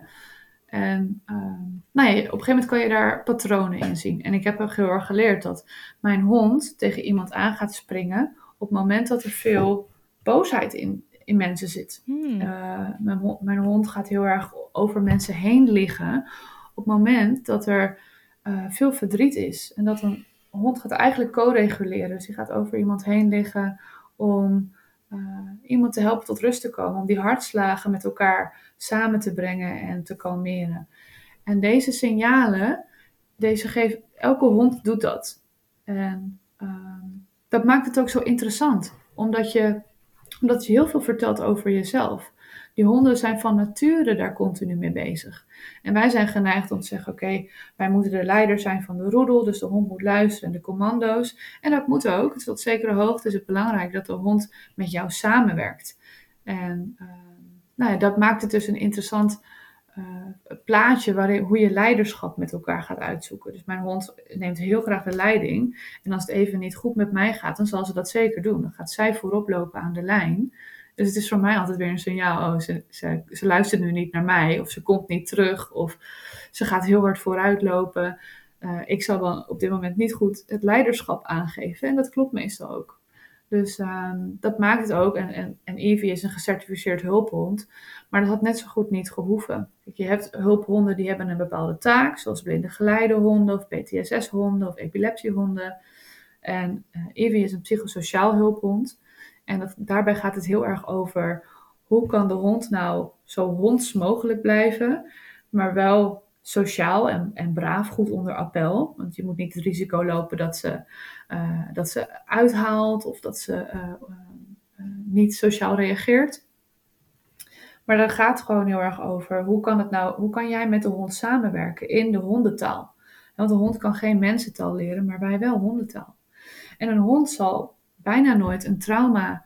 En ehm, nou ja, op een gegeven moment kan je daar patronen in zien. En ik heb ook heel erg geleerd dat mijn hond tegen iemand aan gaat springen op het moment dat er veel boosheid in, in mensen zit. Hmm. Uh, mijn, mijn, hond gaat heel erg over mensen heen liggen op het moment dat er uh, veel verdriet is. En dat een hond gaat eigenlijk co-reguleren. Dus die gaat over iemand heen liggen om uh, iemand te helpen tot rust te komen. Om die hartslagen met elkaar samen te brengen en te kalmeren. En deze signalen, deze geeft, elke hond doet dat. En ehm, dat maakt het ook zo interessant. Omdat je omdat je heel veel vertelt over jezelf. Die honden zijn van nature daar continu mee bezig. En wij zijn geneigd om te zeggen: oké, wij moeten de leider zijn van de roedel, dus de hond moet luisteren en de commando's. En dat moet ook. Dus tot zekere hoogte is het belangrijk dat de hond met jou samenwerkt. En uh, nou ja, dat maakt het dus een interessant uh, plaatje waarin, hoe je leiderschap met elkaar gaat uitzoeken. Dus mijn hond neemt heel graag de leiding. En als het even niet goed met mij gaat, dan zal ze dat zeker doen. Dan gaat zij voorop lopen aan de lijn. Dus het is voor mij altijd weer een signaal. Oh, ze, ze, ze luistert nu niet naar mij. Of ze komt niet terug. Of ze gaat heel hard vooruit lopen. Uh, ik zal dan op dit moment niet goed het leiderschap aangeven. En dat klopt meestal ook. Dus um, dat maakt het ook. En, en, en Evie is een gecertificeerd hulphond. Maar dat had net zo goed niet gehoeven. Je hebt hulphonden die hebben een bepaalde taak. Zoals blinde geleidehonden of PTSS-honden of epilepsiehonden. En uh, Evie is een psychosociaal hulphond. En daarbij gaat het heel erg over hoe kan de hond nou zo honds mogelijk blijven. Maar wel sociaal en, en braaf, goed onder appel. Want je moet niet het risico lopen dat ze, uh, dat ze uithaalt of dat ze uh, uh, niet sociaal reageert. Maar dat gaat gewoon heel erg over hoe kan, het nou, hoe kan jij met de hond samenwerken in de hondentaal. Want een hond kan geen mensentaal leren, maar wij wel hondentaal. En een hond zal bijna nooit een trauma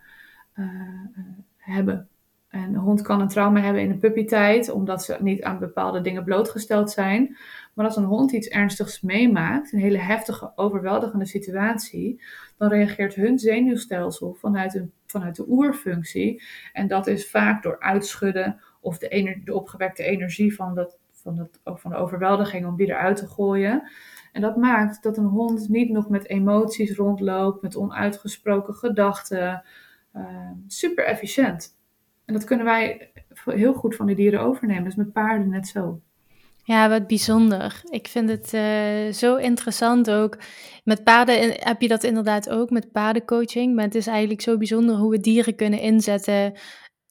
hebben en een hond kan een trauma hebben in de puppytijd, omdat ze niet aan bepaalde dingen blootgesteld zijn. Maar als een hond iets ernstigs meemaakt, een hele heftige, overweldigende situatie, dan reageert hun zenuwstelsel vanuit, vanuit de oerfunctie. En dat is vaak door uitschudden of de, de opgewekte energie van, dat, van, dat, van de overweldiging om die eruit te gooien. En dat maakt dat een hond niet nog met emoties rondloopt, met onuitgesproken gedachten. Uh, super efficiënt. En dat kunnen wij heel goed van de dieren overnemen. Dus met paarden net zo. Ja, wat bijzonder. Ik vind het uh, zo interessant ook. Met paarden heb je dat inderdaad ook, met paardencoaching. Maar het is eigenlijk zo bijzonder hoe we dieren kunnen inzetten.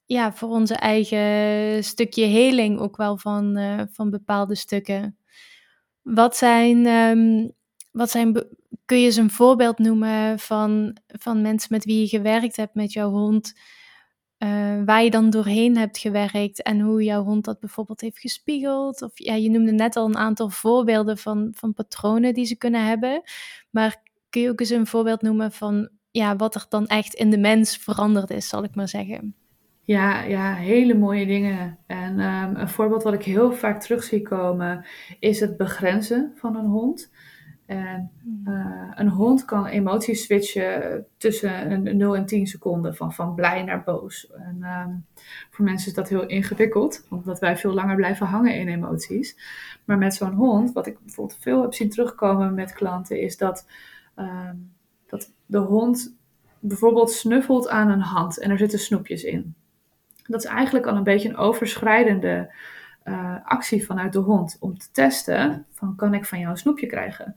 Ja, voor onze eigen stukje heling ook wel van, uh, van bepaalde stukken. Wat zijn, um, wat zijn, kun je eens een voorbeeld noemen van, van mensen met wie je gewerkt hebt met jouw hond? Uh, waar je dan doorheen hebt gewerkt en hoe jouw hond dat bijvoorbeeld heeft gespiegeld. Of ja, je noemde net al een aantal voorbeelden van, van patronen die ze kunnen hebben. Maar kun je ook eens een voorbeeld noemen van ja, wat er dan echt in de mens veranderd is, zal ik maar zeggen? Ja, ja hele mooie dingen. En um, een voorbeeld wat ik heel vaak terug zie komen is het begrenzen van een hond. En uh, een hond kan emoties switchen tussen een 0 en 10 seconden, van, van blij naar boos. En um, voor mensen is dat heel ingewikkeld, omdat wij veel langer blijven hangen in emoties. Maar met zo'n hond, wat ik bijvoorbeeld veel heb zien terugkomen met klanten, is dat, um, dat de hond bijvoorbeeld snuffelt aan een hand en er zitten snoepjes in. Dat is eigenlijk al een beetje een overschrijdende uh, actie vanuit de hond om te testen van kan ik van jou een snoepje krijgen.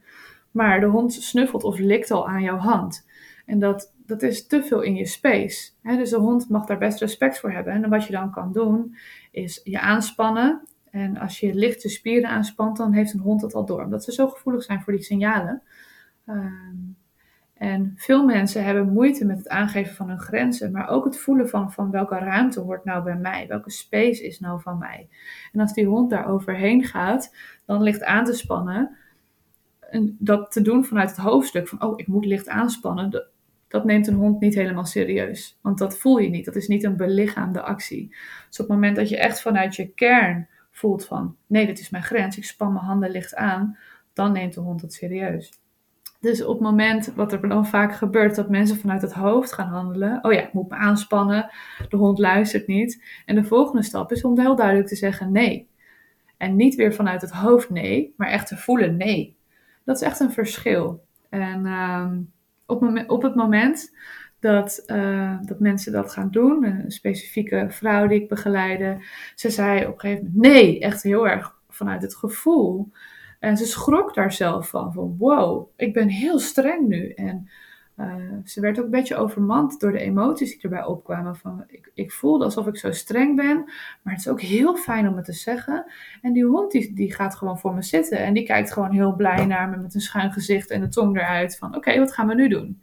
Maar de hond snuffelt of likt al aan jouw hand. En dat, dat is te veel in je space. Dus de hond mag daar best respect voor hebben. En wat je dan kan doen, is je aanspannen. En als je lichte spieren aanspant, dan heeft een hond dat al door. Omdat ze zo gevoelig zijn voor die signalen. Ehm, en veel mensen hebben moeite met het aangeven van hun grenzen, maar ook het voelen van, van welke ruimte hoort nou bij mij, welke space is nou van mij. En als die hond daar overheen gaat, dan ligt aan te spannen, en dat te doen vanuit het hoofdstuk van, oh, ik moet licht aanspannen, dat, neemt een hond niet helemaal serieus. Want dat voel je niet, dat is niet een belichaamde actie. Dus op het moment dat je echt vanuit je kern voelt van, nee, dit is mijn grens, ik span mijn handen licht aan, dan neemt de hond het serieus. Dus op het moment, wat er dan vaak gebeurt, dat mensen vanuit het hoofd gaan handelen. Oh ja, ik moet me aanspannen, de hond luistert niet. En de volgende stap is om heel duidelijk te zeggen nee. En niet weer vanuit het hoofd nee, maar echt te voelen nee. Dat is echt een verschil. En uh, op, op, het moment dat, uh, dat mensen dat gaan doen, een specifieke vrouw die ik begeleide, ze zei op een gegeven moment nee, echt heel erg vanuit het gevoel. En ze schrok daar zelf van, van wow, ik ben heel streng nu. En uh, ze werd ook een beetje overmand door de emoties die erbij opkwamen. Van, ik, ik voelde alsof ik zo streng ben, maar het is ook heel fijn om het te zeggen. En die hond die, gaat gewoon voor me zitten en die kijkt gewoon heel blij naar me met een schuin gezicht en de tong eruit. Van oké, wat gaan we nu doen?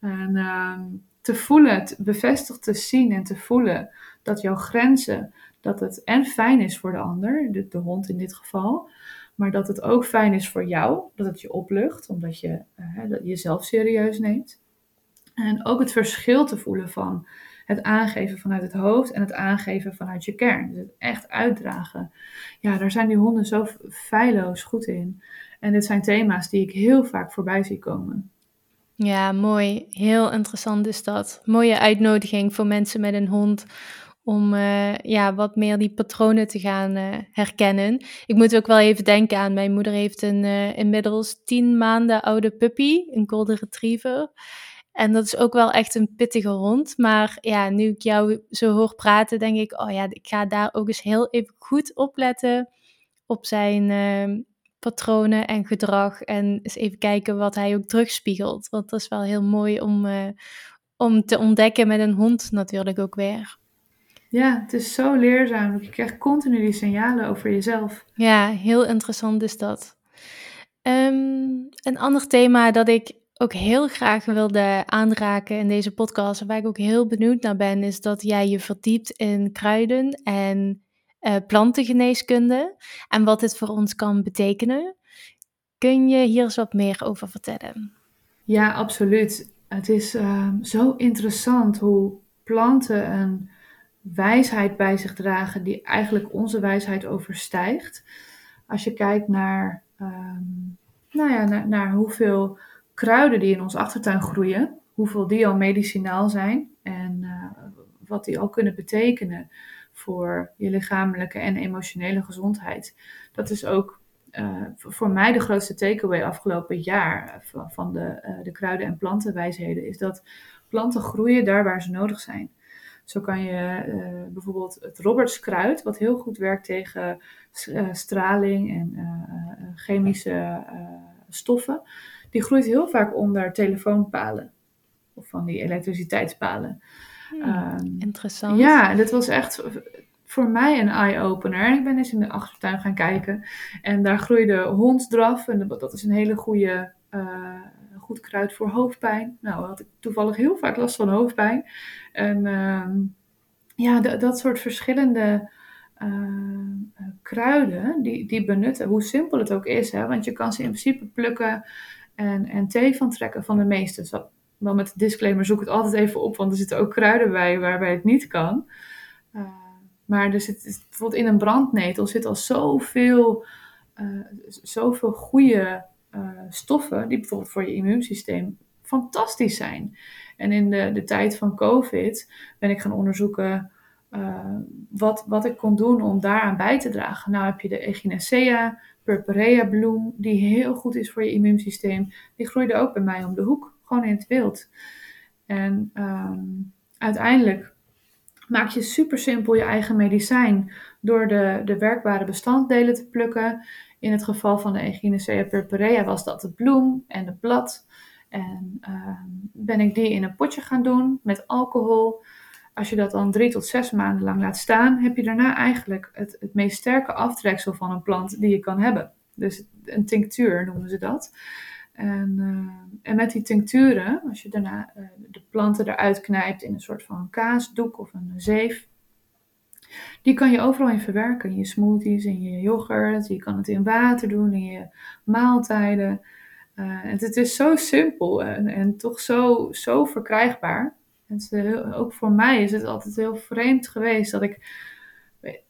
En uh, te voelen, bevestigd te zien en te voelen dat jouw grenzen, dat het en fijn is voor de ander, de, de hond in dit geval, maar dat het ook fijn is voor jou, dat het je oplucht, omdat je uh, dat jezelf serieus neemt. En ook het verschil te voelen van het aangeven vanuit het hoofd en het aangeven vanuit je kern. Dus het echt uitdragen. Ja, daar zijn die honden zo feilloos goed in. En dit zijn thema's die ik heel vaak voorbij zie komen. Ja, mooi. Heel interessant is dat. Mooie uitnodiging voor mensen met een hond om uh, ja, wat meer die patronen te gaan uh, herkennen. Ik moet ook wel even denken aan, mijn moeder heeft een uh, inmiddels tien maanden oude puppy, een golden retriever. En dat is ook wel echt een pittige hond. Maar ja, nu ik jou zo hoor praten, denk ik, oh ja, ik ga daar ook eens heel even goed opletten op zijn ehm, patronen en gedrag. En eens even kijken wat hij ook terugspiegelt. Want dat is wel heel mooi om, om te ontdekken met een hond natuurlijk ook weer. Ja, het is zo leerzaam. Je krijgt continu die signalen over jezelf. Ja, heel interessant is dat. Ehm, een ander thema dat ik ook heel graag wilde aanraken in deze podcast, waar ik ook heel benieuwd naar ben, is dat jij je verdiept in kruiden en uh, plantengeneeskunde en wat dit voor ons kan betekenen. Kun je hier eens wat meer over vertellen? Ja, absoluut. Het is uh, zo interessant hoe planten een wijsheid bij zich dragen die eigenlijk onze wijsheid overstijgt. Als je kijkt naar, ehm, nou ja, naar, naar, hoeveel kruiden die in ons achtertuin groeien, hoeveel die al medicinaal zijn en uh, wat die al kunnen betekenen voor je lichamelijke en emotionele gezondheid. Dat is ook uh, voor mij de grootste takeaway afgelopen jaar van, van de, uh, de kruiden- en plantenwijsheden, is dat planten groeien daar waar ze nodig zijn. Zo kan je uh, bijvoorbeeld het Robertskruid, wat heel goed werkt tegen uh, straling en uh, chemische stoffen, die groeit heel vaak onder telefoonpalen of van die elektriciteitspalen. Hmm, um, interessant. Ja, dat was echt voor mij een eye-opener. Ik ben eens in de achtertuin gaan kijken en daar groeide honddraf en dat is een hele goede goed kruid voor hoofdpijn. Nou, had ik toevallig heel vaak last van hoofdpijn. En uh, ja, dat soort verschillende uh, kruiden, die, die benutten, hoe simpel het ook is. Hè? Want je kan ze in principe plukken en, en thee van trekken van de meeste. Zo, wel met de disclaimer zoek het altijd even op, want er zitten ook kruiden bij waarbij het niet kan. Uh, maar er zit bijvoorbeeld in een brandnetel zit al zoveel, uh, zoveel goede stoffen die bijvoorbeeld voor je immuunsysteem fantastisch zijn. En in de, de tijd van COVID ben ik gaan onderzoeken wat, wat ik kon doen om daaraan bij te dragen. Nou heb je de Echinacea purpurea bloem, die heel goed is voor je immuunsysteem. Die groeide ook bij mij om de hoek, gewoon in het wild. En ehm, uiteindelijk maak je super simpel je eigen medicijn door de, de werkbare bestanddelen te plukken. In het geval van de Echinacea purpurea was dat de bloem en het blad. En uh, ben ik die in een potje gaan doen met alcohol. Als je dat dan drie tot zes maanden lang laat staan, heb je daarna eigenlijk het, het meest sterke aftreksel van een plant die je kan hebben. Dus een tinctuur noemen ze dat. En, uh, en met die tincturen, als je daarna uh, de planten eruit knijpt in een soort van kaasdoek of een zeef, die kan je overal in verwerken. In je smoothies, in je yoghurt, je kan het in water doen, in je maaltijden. Uh, het, het, is zo simpel en, en toch zo, zo verkrijgbaar. Het heel, ook voor mij is het altijd heel vreemd geweest dat ik,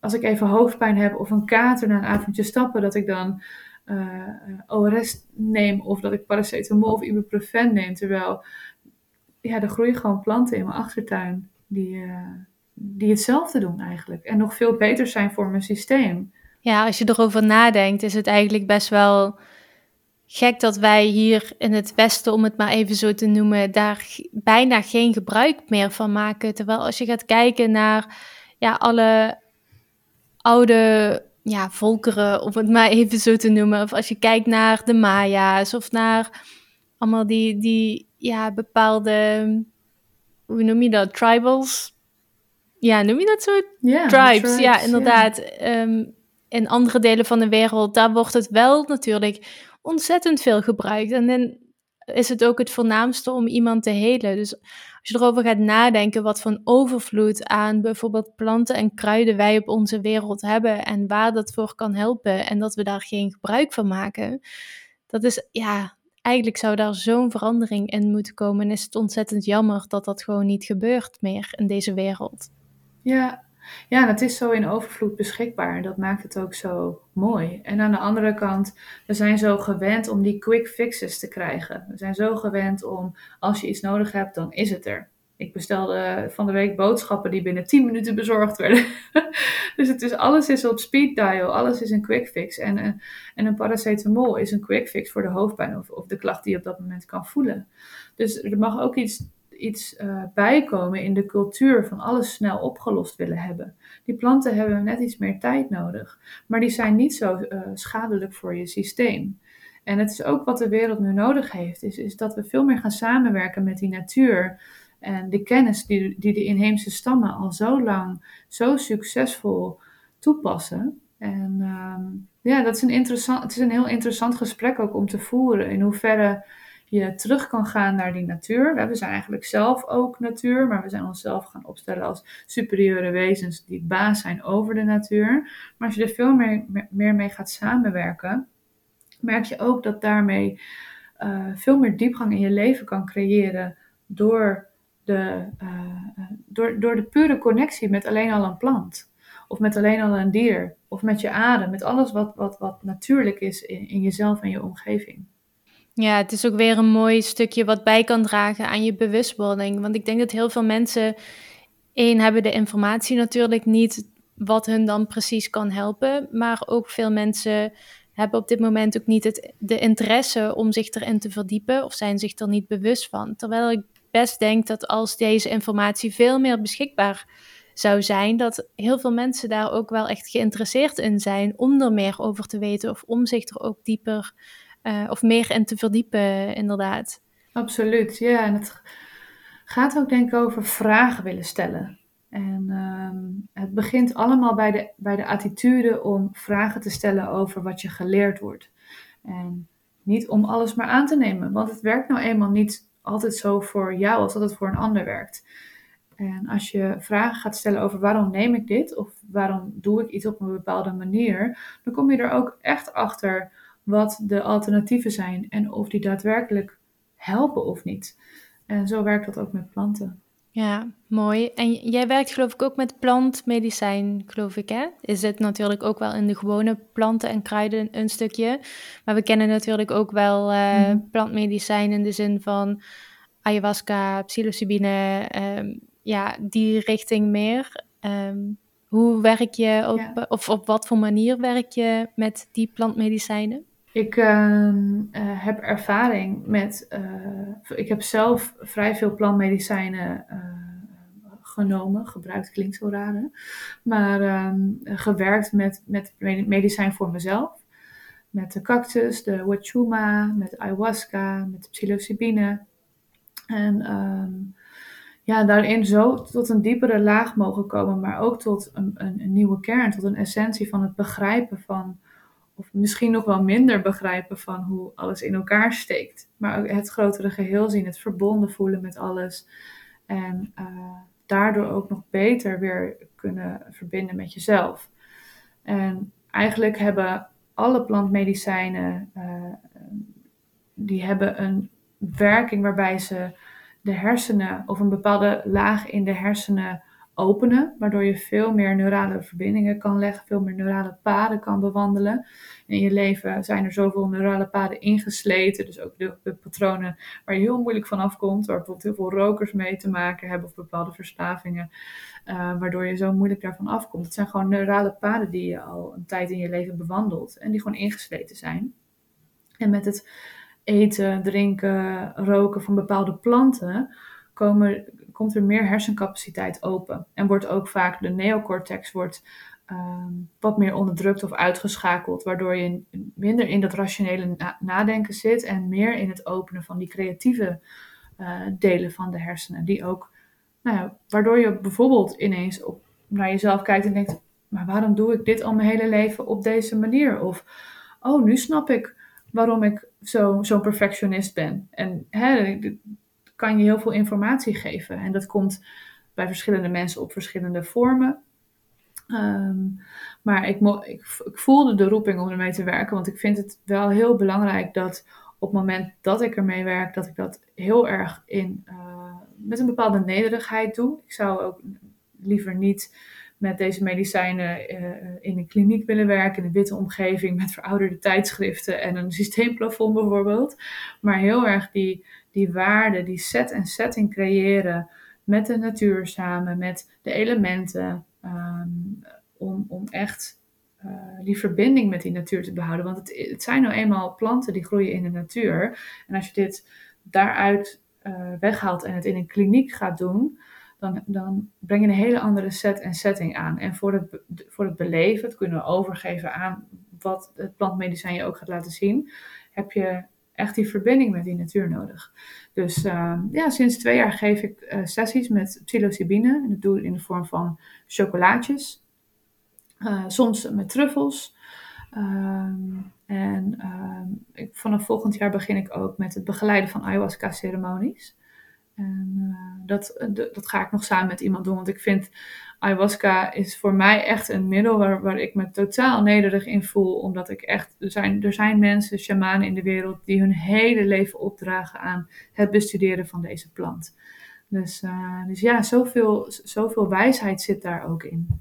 als ik even hoofdpijn heb of een kater na een avondje stappen, dat ik dan uh, eh, ORS neem of dat ik paracetamol of ibuprofen neem. Terwijl, ja, er groeien gewoon planten in mijn achtertuin die, die hetzelfde doen eigenlijk. En nog veel beter zijn voor mijn systeem. Ja, als je erover nadenkt, is het eigenlijk best wel gek dat wij hier in het Westen, om het maar even zo te noemen, daar bijna geen gebruik meer van maken. Terwijl als je gaat kijken naar ja, alle oude ja, volkeren, om het maar even zo te noemen. Of als je kijkt naar de Maya's of naar allemaal die, die ja, bepaalde, hoe noem je dat, tribals? Ja, noem je dat zo? Yeah, tribes, ja, inderdaad. Ehm, in andere delen van de wereld, daar wordt het wel natuurlijk ontzettend veel gebruikt. En dan is het ook het voornaamste om iemand te helen. Dus als je erover gaat nadenken wat voor overvloed aan bijvoorbeeld planten en kruiden wij op onze wereld hebben en waar dat voor kan helpen en dat we daar geen gebruik van maken, dat is ja, eigenlijk zou daar zo'n verandering in moeten komen. En is het ontzettend jammer dat dat gewoon niet gebeurt meer in deze wereld. Ja, ja, en het is zo in overvloed beschikbaar. Dat maakt het ook zo mooi. En aan de andere kant, we zijn zo gewend om die quick fixes te krijgen. We zijn zo gewend om, als je iets nodig hebt, dan is het er. Ik bestelde van de week boodschappen die binnen 10 minuten bezorgd werden. dus het is, alles is op speed dial, alles is een quick fix. En, en, en een paracetamol is een quick fix voor de hoofdpijn of, of de klacht die je op dat moment kan voelen. Dus er mag ook iets iets uh, bijkomen in de cultuur van alles snel opgelost willen hebben. Die planten hebben net iets meer tijd nodig, maar die zijn niet zo uh, schadelijk voor je systeem. En het is ook wat de wereld nu nodig heeft, is, is dat we veel meer gaan samenwerken met die natuur. En de kennis die, die de inheemse stammen al zo lang zo succesvol toepassen. En um, ja, dat is een interessant, het is een heel interessant gesprek ook om te voeren. In hoeverre je terug kan gaan naar die natuur. We zijn eigenlijk zelf ook natuur, maar we zijn onszelf gaan opstellen als superieure wezens die baas zijn over de natuur. Maar als je er veel meer, meer mee gaat samenwerken, merk je ook dat daarmee uh, veel meer diepgang in je leven kan creëren door de, uh, door, door de pure connectie met alleen al een plant. Of met alleen al een dier. Of met je adem. Met alles wat, wat, wat natuurlijk is in, in jezelf en je omgeving. Ja, het is ook weer een mooi stukje wat bij kan dragen aan je bewustwording. Want ik denk dat heel veel mensen, één, hebben de informatie natuurlijk niet wat hun dan precies kan helpen. Maar ook veel mensen hebben op dit moment ook niet het, de interesse om zich erin te verdiepen of zijn zich er niet bewust van. Terwijl ik best denk dat als deze informatie veel meer beschikbaar zou zijn, dat heel veel mensen daar ook wel echt geïnteresseerd in zijn om er meer over te weten of om zich er ook dieper uh, of meer in te verdiepen, inderdaad. Absoluut, ja. En het gaat ook denk ik over vragen willen stellen. En um, het begint allemaal bij de, bij de attitude om vragen te stellen over wat je geleerd wordt. En niet om alles maar aan te nemen, want het werkt nou eenmaal niet altijd zo voor jou als dat het voor een ander werkt. En als je vragen gaat stellen over waarom neem ik dit of waarom doe ik iets op een bepaalde manier, dan kom je er ook echt achter wat de alternatieven zijn en of die daadwerkelijk helpen of niet. En zo werkt dat ook met planten. Ja, mooi. En jij werkt geloof ik ook met plantmedicijn, geloof ik, hè? Is het natuurlijk ook wel in de gewone planten en kruiden een stukje. Maar we kennen natuurlijk ook wel uh, plantmedicijn in de zin van ayahuasca, psilocybine, um, ja, die richting meer. Um, hoe werk je op, of op wat voor manier werk je met die plantmedicijnen? Ik uh, heb ervaring met. Uh, ik heb zelf vrij veel plantmedicijnen uh, genomen. Gebruikt klinkt zo raar. Maar ehm, gewerkt met, met medicijn voor mezelf. Met de cactus, de wachuma, met ayahuasca, met psilocybine. En um, ja, daarin zo tot een diepere laag mogen komen, maar ook tot een, een, nieuwe kern, tot een essentie van het begrijpen van, of misschien nog wel minder begrijpen van hoe alles in elkaar steekt. Maar ook het grotere geheel zien, het verbonden voelen met alles. En uh, daardoor ook nog beter weer kunnen verbinden met jezelf. En eigenlijk hebben alle plantmedicijnen, uh, die hebben een werking waarbij ze de hersenen of een bepaalde laag in de hersenen openen, waardoor je veel meer neurale verbindingen kan leggen, veel meer neurale paden kan bewandelen. In je leven zijn er zoveel neurale paden ingesleten, dus ook de, patronen waar je heel moeilijk van afkomt, waar bijvoorbeeld heel veel rokers mee te maken hebben of bepaalde verslavingen, uh, waardoor je zo moeilijk daarvan afkomt. Het zijn gewoon neurale paden die je al een tijd in je leven bewandelt en die gewoon ingesleten zijn. En met het eten, drinken, roken van bepaalde planten, komen, komt er meer hersencapaciteit open. En wordt ook vaak de neocortex wordt, ehm, wat meer onderdrukt of uitgeschakeld, waardoor je minder in dat rationele nadenken zit en meer in het openen van die creatieve uh, delen van de hersenen. Die ook, nou ja, waardoor je bijvoorbeeld ineens op, naar jezelf kijkt en denkt, maar waarom doe ik dit al mijn hele leven op deze manier? Of, oh, nu snap ik waarom ik zo'n zo perfectionist ben. En hè, kan je heel veel informatie geven. En dat komt bij verschillende mensen op verschillende vormen. Ehm, maar ik, ik, voelde de roeping om ermee te werken, want ik vind het wel heel belangrijk dat op het moment dat ik ermee werk, dat ik dat heel erg in, uh, met een bepaalde nederigheid doe. Ik zou ook liever niet met deze medicijnen uh, in een kliniek willen werken, in een witte omgeving met verouderde tijdschriften en een systeemplafond bijvoorbeeld. Maar heel erg die, die waarde, die set en setting creëren met de natuur samen, met de elementen, um, om, om echt uh, die verbinding met die natuur te behouden. Want het, het zijn nou eenmaal planten die groeien in de natuur. En als je dit daaruit uh, weghaalt en het in een kliniek gaat doen, dan, dan breng je een hele andere set en setting aan. En voor het, voor het beleven, het kunnen overgeven aan wat het plantmedicijn je ook gaat laten zien, heb je echt die verbinding met die natuur nodig. Dus uh, ja, sinds twee jaar geef ik uh, sessies met psilocybine. En dat doe ik in de vorm van chocolaatjes. Uh, soms met truffels. en ik, vanaf volgend jaar begin ik ook met het begeleiden van ayahuasca-ceremonies. En dat, dat ga ik nog samen met iemand doen. Want ik vind ayahuasca is voor mij echt een middel waar, waar ik me totaal nederig in voel. Omdat ik echt, er zijn, er zijn mensen, shamanen in de wereld, die hun hele leven opdragen aan het bestuderen van deze plant. Dus, uh, dus ja, zoveel, zoveel wijsheid zit daar ook in.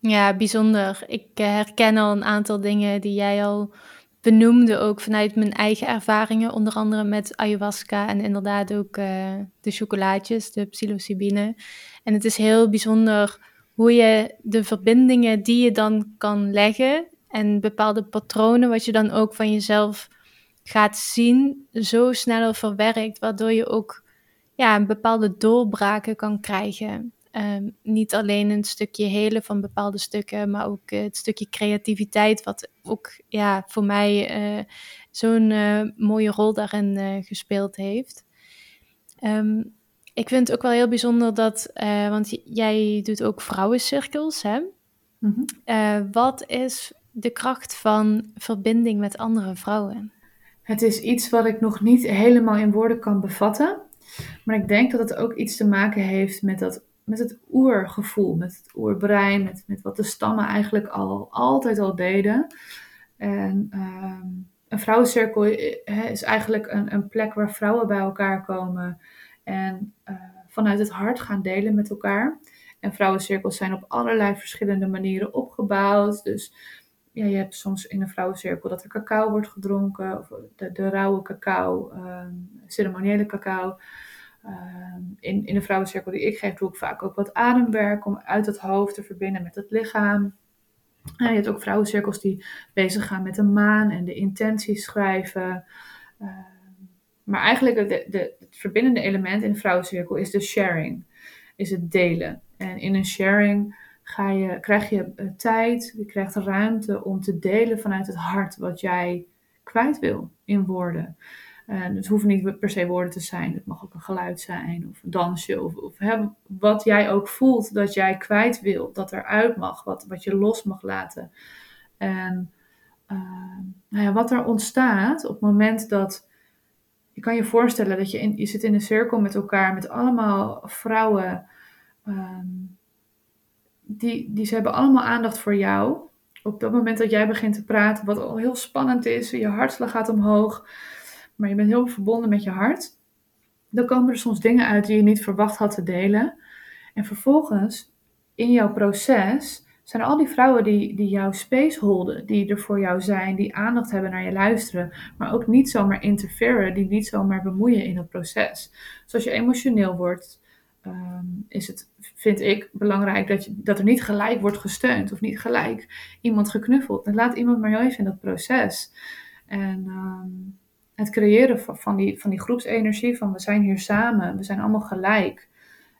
Ja, bijzonder. Ik eh, herken al een aantal dingen die jij al benoemde ook vanuit mijn eigen ervaringen, onder andere met ayahuasca en inderdaad ook uh, de chocolaatjes, de psilocybine. En het is heel bijzonder hoe je de verbindingen die je dan kan leggen en bepaalde patronen, wat je dan ook van jezelf gaat zien, zo sneller verwerkt, waardoor je ook ja, bepaalde doorbraken kan krijgen. Um, niet alleen een stukje helen van bepaalde stukken, maar ook uh, het stukje creativiteit, wat ook ja, voor mij uh, zo'n uh, mooie rol daarin gespeeld heeft. Um, ik vind het ook wel heel bijzonder dat, want jij doet ook vrouwencirkels, hè? Mm -hmm. wat is de kracht van verbinding met andere vrouwen? Het is iets wat ik nog niet helemaal in woorden kan bevatten. Maar ik denk dat het ook iets te maken heeft met dat met het oergevoel, met het oerbrein, met, met wat de stammen eigenlijk al altijd al deden. En um, een vrouwencirkel is eigenlijk een, een plek waar vrouwen bij elkaar komen en uh, vanuit het hart gaan delen met elkaar. En vrouwencirkels zijn op allerlei verschillende manieren opgebouwd. Dus ja, je hebt soms in een vrouwencirkel dat er cacao wordt gedronken, of de, de rauwe cacao, um, ceremoniële cacao. Ehm, in, in de vrouwencirkel die ik geef, doe ik vaak ook wat ademwerk om uit het hoofd te verbinden met het lichaam. Je hebt ook vrouwencirkels die bezig gaan met de maan en de intenties schrijven. Ehm, maar eigenlijk de, het verbindende element in de vrouwencirkel is de sharing, is het delen. En in een sharing ga je, krijg je eh, tijd, je krijgt ruimte om te delen vanuit het hart wat jij kwijt wil in woorden. Uh, het hoeven niet per se woorden te zijn. Het mag ook een geluid zijn of een dansje. Of, of wat jij ook voelt dat jij kwijt wil. Dat eruit mag. Wat, wat je los mag laten. En uh, nou ja, wat er ontstaat op het moment dat... Je kan je voorstellen dat je, in, je zit in een cirkel met elkaar. Met allemaal vrouwen. Um, die, die ze hebben allemaal aandacht voor jou. Op dat moment dat jij begint te praten, wat al heel spannend is, je hartslag gaat omhoog, maar je bent heel verbonden met je hart, dan komen er soms dingen uit die je niet verwacht had te delen. En vervolgens, in jouw proces, zijn al die vrouwen die, die jouw space holden, die er voor jou zijn, die aandacht hebben naar je luisteren, maar ook niet zomaar interferen, die niet zomaar bemoeien in het proces. Dus als je emotioneel wordt, Ehm, is het, vind ik, belangrijk dat, je, dat er niet gelijk wordt gesteund of niet gelijk iemand geknuffeld. Dan laat iemand maar even in dat proces. En ehm, het creëren van, die, van die groepsenergie, van we zijn hier samen, we zijn allemaal gelijk.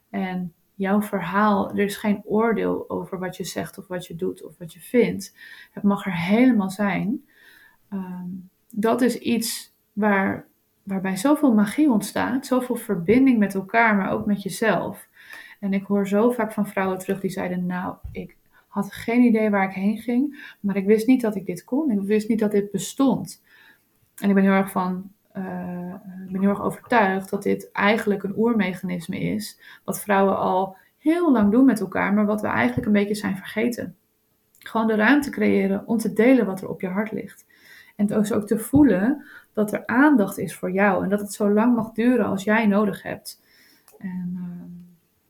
En jouw verhaal, er is geen oordeel over wat je zegt of wat je doet of wat je vindt. Het mag er helemaal zijn. Ehm, dat is iets waar waarbij zoveel magie ontstaat, zoveel verbinding met elkaar, maar ook met jezelf. En ik hoor zo vaak van vrouwen terug die zeiden: Nou, ik had geen idee waar ik heen ging, maar ik wist niet dat ik dit kon. Ik wist niet dat dit bestond. En ik ben heel erg van. Uh, ik ben heel erg overtuigd dat dit eigenlijk een oermechanisme is, wat vrouwen al heel lang doen met elkaar, maar wat we eigenlijk een beetje zijn vergeten. Gewoon de ruimte creëren om te delen wat er op je hart ligt. En dus ook te voelen dat er aandacht is voor jou en dat het zo lang mag duren als jij nodig hebt. En uh,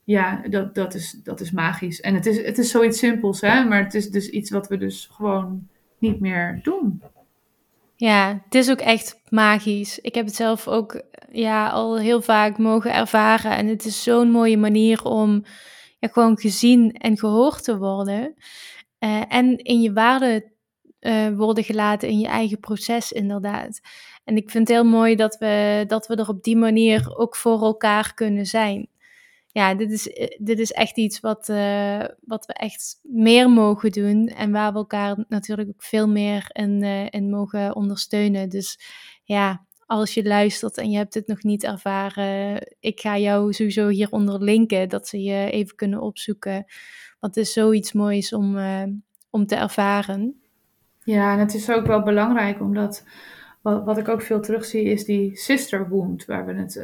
ja, dat, dat, is, dat is magisch. En het is, het is zoiets simpels, hè? maar het is dus iets wat we dus gewoon niet meer doen. Ja, het is ook echt magisch. Ik heb het zelf ook ja, al heel vaak mogen ervaren. En het is zo'n mooie manier om ja, gewoon gezien en gehoord te worden. Uh, en in je waarde uh, worden gelaten in je eigen proces, inderdaad. En ik vind het heel mooi dat we, dat we er op die manier ook voor elkaar kunnen zijn. Ja, dit is, eh, dit is echt iets wat, uh, wat we echt meer mogen doen. En waar we elkaar natuurlijk ook veel meer in, uh, mogen ondersteunen. Dus ja, als je luistert en je hebt het nog niet ervaren, ik ga jou sowieso hieronder linken, dat ze je even kunnen opzoeken. Want het is zoiets moois om, om te ervaren. Ja, en het is ook wel belangrijk omdat wat, wat ik ook veel terugzie is die sister wound, waar we het,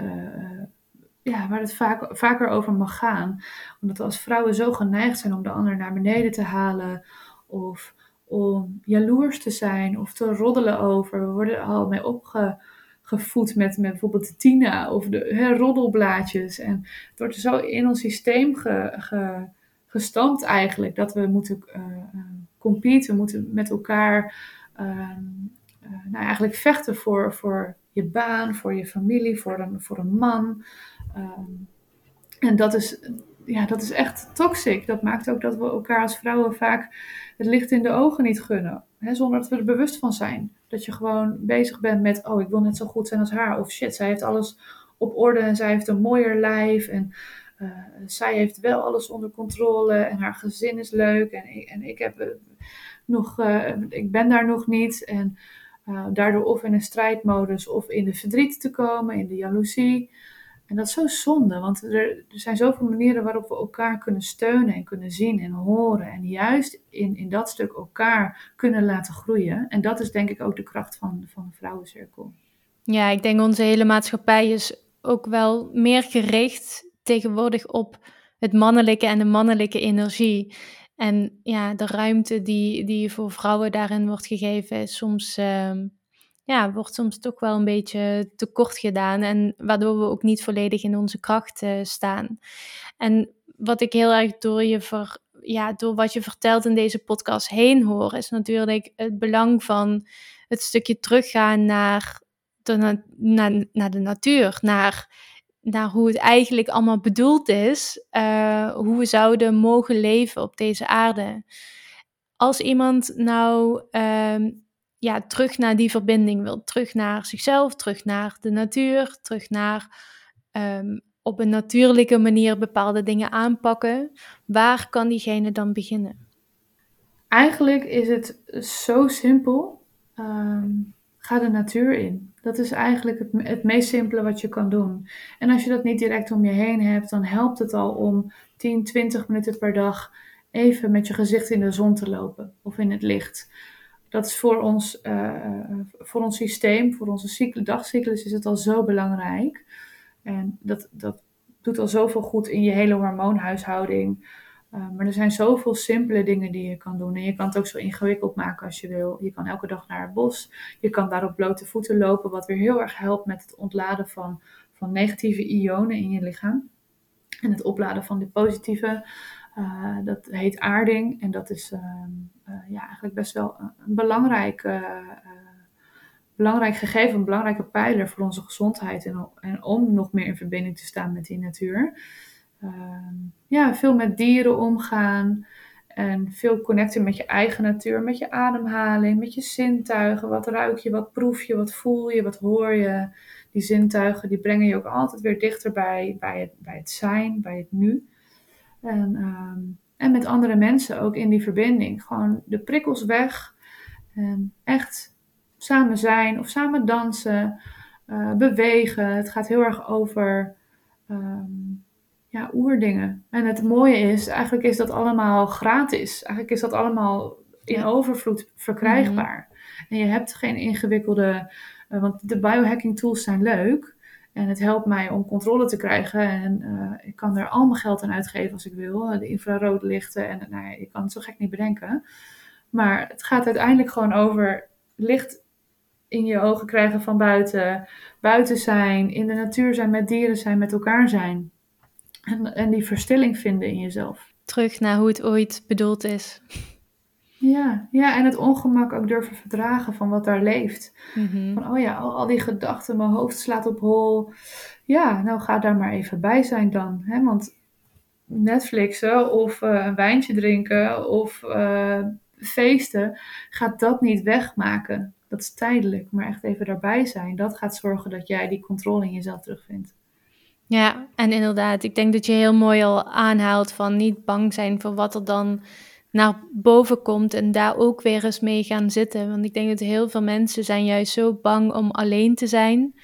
ja, waar het vaak, vaker over mag gaan. Omdat we als vrouwen zo geneigd zijn om de ander naar beneden te halen of om jaloers te zijn of te roddelen over. We worden al mee opgevoed met, met bijvoorbeeld de Tina of de roddelblaadjes. En het wordt zo in ons systeem ge, ge, gestampt eigenlijk dat we moeten uh, competen, we moeten met elkaar ehm, uh, nou, eigenlijk vechten voor, voor je baan, voor je familie, voor een, voor een man. Ehm, en dat is, ja, dat is echt toxic. Dat maakt ook dat we elkaar als vrouwen vaak het licht in de ogen niet gunnen. Hè, zonder dat we er bewust van zijn. Dat je gewoon bezig bent met, oh, ik wil net zo goed zijn als haar. Of shit, zij heeft alles op orde en zij heeft een mooier lijf. En uh, zij heeft wel alles onder controle en haar gezin is leuk. En ik, en ik, heb, uh, nog, uh, ik ben daar nog niet. En daardoor of in een strijdmodus of in de verdriet te komen, in de jaloezie. En dat is zo zonde, want er, er, zijn zoveel manieren waarop we elkaar kunnen steunen en kunnen zien en horen. En juist in, in dat stuk elkaar kunnen laten groeien. En dat is denk ik ook de kracht van, van de vrouwencirkel. Ja, ik denk onze hele maatschappij is ook wel meer gericht tegenwoordig op het mannelijke en de mannelijke energie. En ja, de ruimte die, die voor vrouwen daarin wordt gegeven is soms, uh, ja, wordt soms toch wel een beetje tekort gedaan. En waardoor we ook niet volledig in onze kracht uh, staan. En wat ik heel erg door je ja, door wat je vertelt in deze podcast heen hoor, is natuurlijk het belang van het stukje teruggaan naar de, naar, naar de natuur, naar, naar hoe het eigenlijk allemaal bedoeld is, uh, hoe we zouden mogen leven op deze aarde. Als iemand nou uh, ja, terug naar die verbinding wil, terug naar zichzelf, terug naar de natuur, terug naar um, op een natuurlijke manier bepaalde dingen aanpakken, waar kan diegene dan beginnen? Eigenlijk is het zo simpel. Um, ga de natuur in. Dat is eigenlijk het, het meest simpele wat je kan doen. En als je dat niet direct om je heen hebt, dan helpt het al om 10, 20 minuten per dag even met je gezicht in de zon te lopen of in het licht. Dat is voor ons, uh, voor ons systeem, voor onze dagcyclus is het al zo belangrijk. En dat, dat doet al zoveel goed in je hele hormoonhuishouding. Uh, maar er zijn zoveel simpele dingen die je kan doen. En je kan het ook zo ingewikkeld maken als je wil. Je kan elke dag naar het bos. Je kan daar op blote voeten lopen, wat weer heel erg helpt met het ontladen van, van negatieve ionen in je lichaam. En het opladen van de positieve. Uh, dat heet aarding. En dat is uh, ja, eigenlijk best wel een, belangrijk belangrijk gegeven, een belangrijke pijler voor onze gezondheid en, en om nog meer in verbinding te staan met die natuur. Ehm, ja, veel met dieren omgaan en veel connecten met je eigen natuur, met je ademhaling, met je zintuigen. Wat ruik je, wat proef je, wat voel je, wat hoor je. Die zintuigen die brengen je ook altijd weer dichterbij bij het, bij het zijn, bij het nu. En, ehm, en met andere mensen ook in die verbinding. Gewoon de prikkels weg. En echt samen zijn of samen dansen, uh, bewegen. Het gaat heel erg over um, ja, oerdingen. En het mooie is, eigenlijk is dat allemaal gratis. Eigenlijk is dat allemaal in overvloed verkrijgbaar. Mhm. En je hebt geen ingewikkelde, uh, want de biohacking tools zijn leuk. En het helpt mij om controle te krijgen. En uh, ik kan er al mijn geld aan uitgeven als ik wil. De infraroodlichten. En nou ja, je kan het zo gek niet bedenken. Maar het gaat uiteindelijk gewoon over licht in je ogen krijgen van buiten. Buiten zijn, in de natuur zijn, met dieren zijn, met elkaar zijn. En, en die verstilling vinden in jezelf. Terug naar hoe het ooit bedoeld is. Ja, ja, en het ongemak ook durven verdragen van wat daar leeft. Mhm. Van, oh ja, al, al, die gedachten, mijn hoofd slaat op hol. Ja, nou ga daar maar even bij zijn dan. Hè? Want Netflixen of uh, een wijntje drinken of uh, feesten gaat dat niet wegmaken dat is tijdelijk, maar echt even daarbij zijn, dat gaat zorgen dat jij die controle in jezelf terugvindt. Ja, en inderdaad, ik denk dat je heel mooi al aanhaalt van niet bang zijn voor wat er dan naar boven komt en daar ook weer eens mee gaan zitten. Want ik denk dat heel veel mensen zijn juist zo bang om alleen te zijn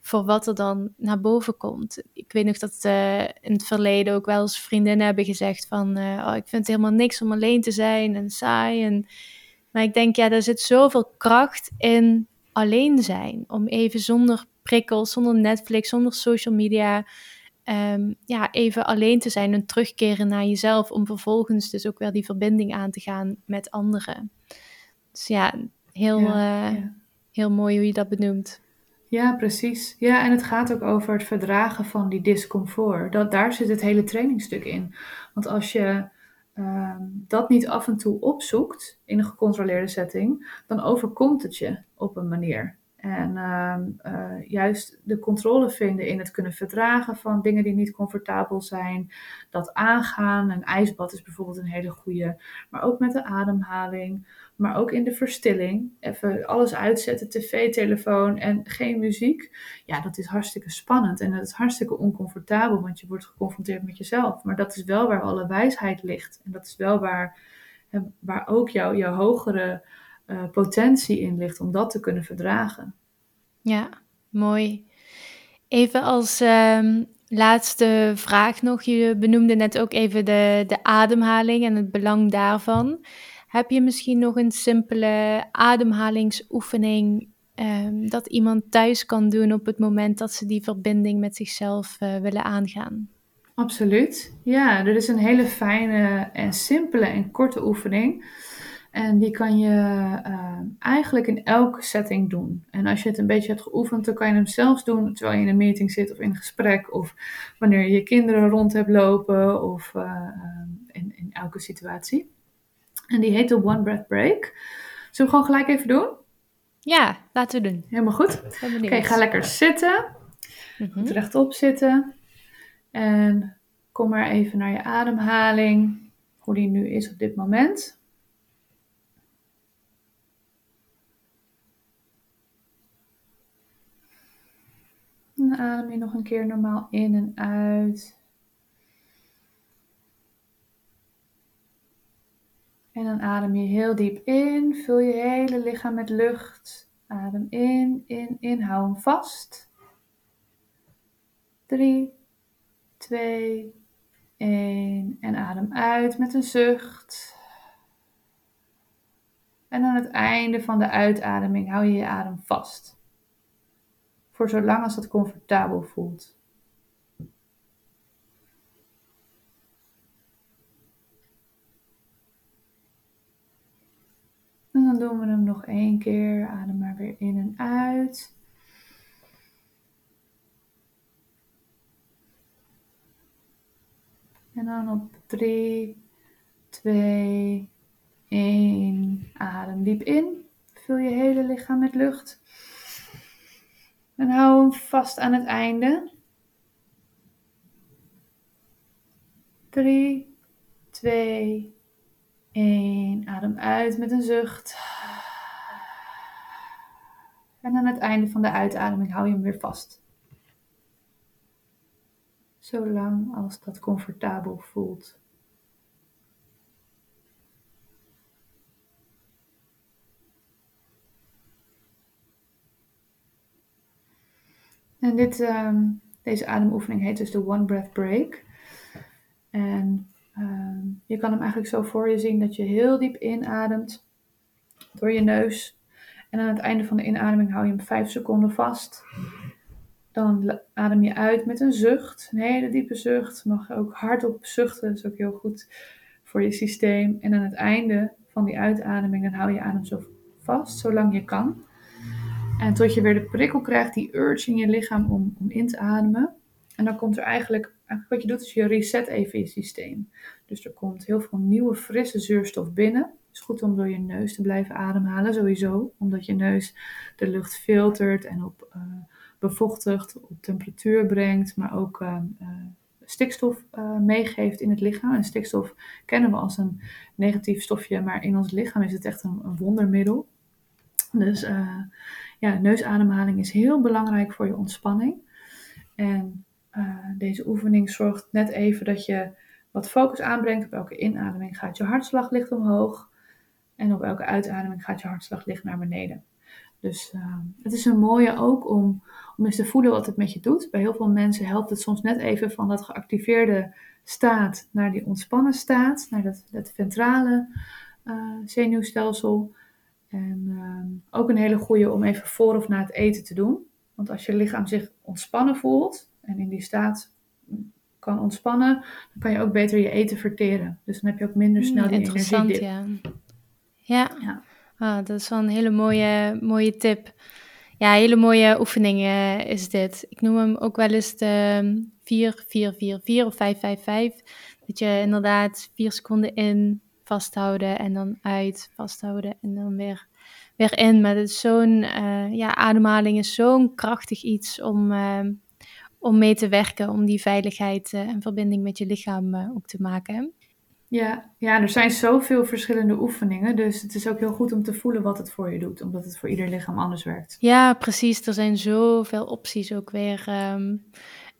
voor wat er dan naar boven komt. Ik weet nog dat uh, in het verleden ook wel eens vriendinnen hebben gezegd van, uh, oh, ik vind het helemaal niks om alleen te zijn en saai en maar ik denk, ja, er zit zoveel kracht in alleen zijn. Om even zonder prikkels, zonder Netflix, zonder social media, um, ja, even alleen te zijn en terugkeren naar jezelf. Om vervolgens dus ook weer die verbinding aan te gaan met anderen. Dus ja, heel, ja, uh, heel mooi hoe je dat benoemt. Ja, precies. Ja, en het gaat ook over het verdragen van die discomfort. Dat, daar zit het hele trainingstuk in. Want als je Ehm, dat niet af en toe opzoekt in een gecontroleerde setting, dan overkomt het je op een manier. En ehm, eh, juist de controle vinden in het kunnen verdragen van dingen die niet comfortabel zijn. Dat aangaan. Een ijsbad is bijvoorbeeld een hele goede. Maar ook met de ademhaling. Maar ook in de verstilling. Even alles uitzetten, tv, telefoon en geen muziek. Ja, dat is hartstikke spannend. En dat is hartstikke oncomfortabel, want je wordt geconfronteerd met jezelf. Maar dat is wel waar alle wijsheid ligt. En dat is wel waar, waar ook jouw, jouw hogere uh, potentie in ligt om dat te kunnen verdragen. Ja, mooi. Even als um, laatste vraag nog. Je benoemde net ook even de, de ademhaling en het belang daarvan. Heb je misschien nog een simpele ademhalingsoefening um, dat iemand thuis kan doen op het moment dat ze die verbinding met zichzelf uh, willen aangaan? Absoluut. Ja, er is een hele fijne en simpele en korte oefening. En die kan je uh, eigenlijk in elke setting doen. En als je het een beetje hebt geoefend, dan kan je hem zelfs doen terwijl je in een meeting zit of in een gesprek. Of wanneer je je kinderen rond hebt lopen of uh, in, in elke situatie. En die heet de One Breath Break. Zullen we gewoon gelijk even doen? Ja, laten we doen. Helemaal goed. Oké, ga lekker zitten. Mm -hmm. rechtop zitten. En kom maar even naar je ademhaling. Hoe die nu is op dit moment. Adem je nog een keer normaal in en uit. En dan adem je heel diep in. Vul je hele lichaam met lucht. Adem in, in, in. Hou hem vast. 3, 2, 1. En adem uit met een zucht. En aan het einde van de uitademing hou je je adem vast. Voor zolang als het comfortabel voelt. En dan doen we hem nog één keer. Adem maar weer in en uit. En dan op 3, 2, 1. Adem diep in. Vul je hele lichaam met lucht. En hou hem vast aan het einde. 3, 2, 1. Adem uit met een zucht. En aan het einde van de uitademing hou je hem weer vast. Zolang als dat comfortabel voelt. En dit, um, deze ademoefening heet dus de One Breath Break. En Ehm, je kan hem eigenlijk zo voor je zien dat je heel diep inademt door je neus. En aan het einde van de inademing hou je hem 5 seconden vast. Dan adem je uit met een zucht, een hele diepe zucht. Mag ook hardop zuchten, dat is ook heel goed voor je systeem. En aan het einde van die uitademing, dan hou je adem zo vast, zolang je kan. En tot je weer de prikkel krijgt, die urge in je lichaam om, om in te ademen. En dan komt er eigenlijk wat je doet is je reset even je systeem. Dus er komt heel veel nieuwe frisse zuurstof binnen. Het is goed om door je neus te blijven ademhalen sowieso. Omdat je neus de lucht filtert en op uh, bevochtigt, op temperatuur brengt. Maar ook uh, uh, stikstof meegeeft in het lichaam. En stikstof kennen we als een negatief stofje. Maar in ons lichaam is het echt een, een wondermiddel. Dus ja, neusademhaling is heel belangrijk voor je ontspanning. En uh, deze oefening zorgt net even dat je wat focus aanbrengt. Op elke inademing gaat je hartslag licht omhoog. En op elke uitademing gaat je hartslag licht naar beneden. Dus uh, het is een mooie ook om, om eens te voelen wat het met je doet. Bij heel veel mensen helpt het soms net even van dat geactiveerde staat naar die ontspannen staat. Naar dat, dat ventrale uh, zenuwstelsel. En ook een hele goede om even voor of na het eten te doen. Want als je lichaam zich ontspannen voelt, en in die staat kan ontspannen, dan kan je ook beter je eten verteren. Dus dan heb je ook minder snel die Interessant, Ja, ja. ja. Ah, dat is wel een hele mooie, mooie tip. Ja, hele mooie oefening uh, is dit. Ik noem hem ook wel eens de 4, 4, 4, 4 of 5, 5, 5. Dat je inderdaad 4 seconden in vasthouden en dan uit vasthouden en dan weer, weer in. Maar het is zo'n, uh, ja, ademhaling is zo'n krachtig iets om, uh, om mee te werken, om die veiligheid uh, en verbinding met je lichaam ook te maken. Ja, ja, er zijn zoveel verschillende oefeningen, dus het is ook heel goed om te voelen wat het voor je doet, omdat het voor ieder lichaam anders werkt. Ja, precies. Er zijn zoveel opties ook weer um,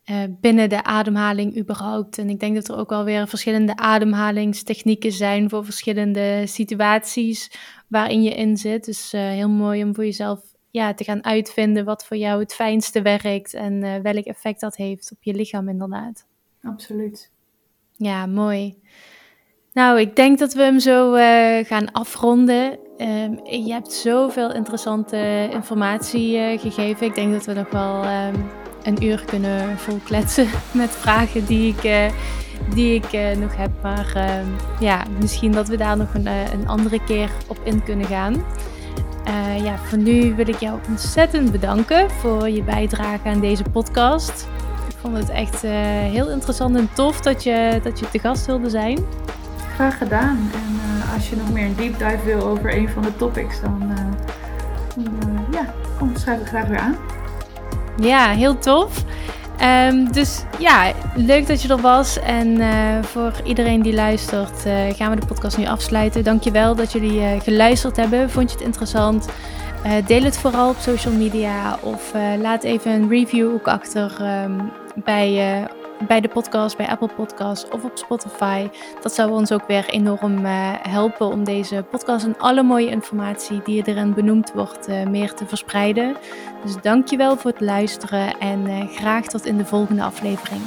uh, binnen de ademhaling überhaupt. En ik denk dat er ook wel weer verschillende ademhalingstechnieken zijn voor verschillende situaties waarin je in zit. Dus heel mooi om voor jezelf ja, te gaan uitvinden wat voor jou het fijnste werkt en uh, welk effect dat heeft op je lichaam inderdaad. Absoluut. Ja, mooi. Nou, ik denk dat we hem zo gaan afronden. Um, je hebt zoveel interessante informatie gegeven. Ik denk dat we nog wel um, een uur kunnen volkletsen met vragen die ik, die ik nog heb. Maar ehm, ja, misschien dat we daar nog een, een andere keer op in kunnen gaan. ja, voor nu wil ik jou ontzettend bedanken voor je bijdrage aan deze podcast. Ik vond het echt heel interessant en tof dat je, dat je te gast wilde zijn. Graag gedaan. En als je nog meer een deep dive wil over een van de topics, dan, dan ja, kom, schrijf ik graag weer aan. Ja, heel tof. Um, dus ja, leuk dat je er was. En uh, voor iedereen die luistert, uh, gaan we de podcast nu afsluiten. Dankjewel dat jullie uh, geluisterd hebben. Vond je het interessant? deel het vooral op social media of laat even een review ook achter um, bij bij de podcast, bij Apple Podcasts of op Spotify. Dat zou ons ook weer enorm uh, helpen om deze podcast en alle mooie informatie die erin benoemd wordt uh, meer te verspreiden. Dus dankjewel voor het luisteren en uh, graag tot in de volgende aflevering.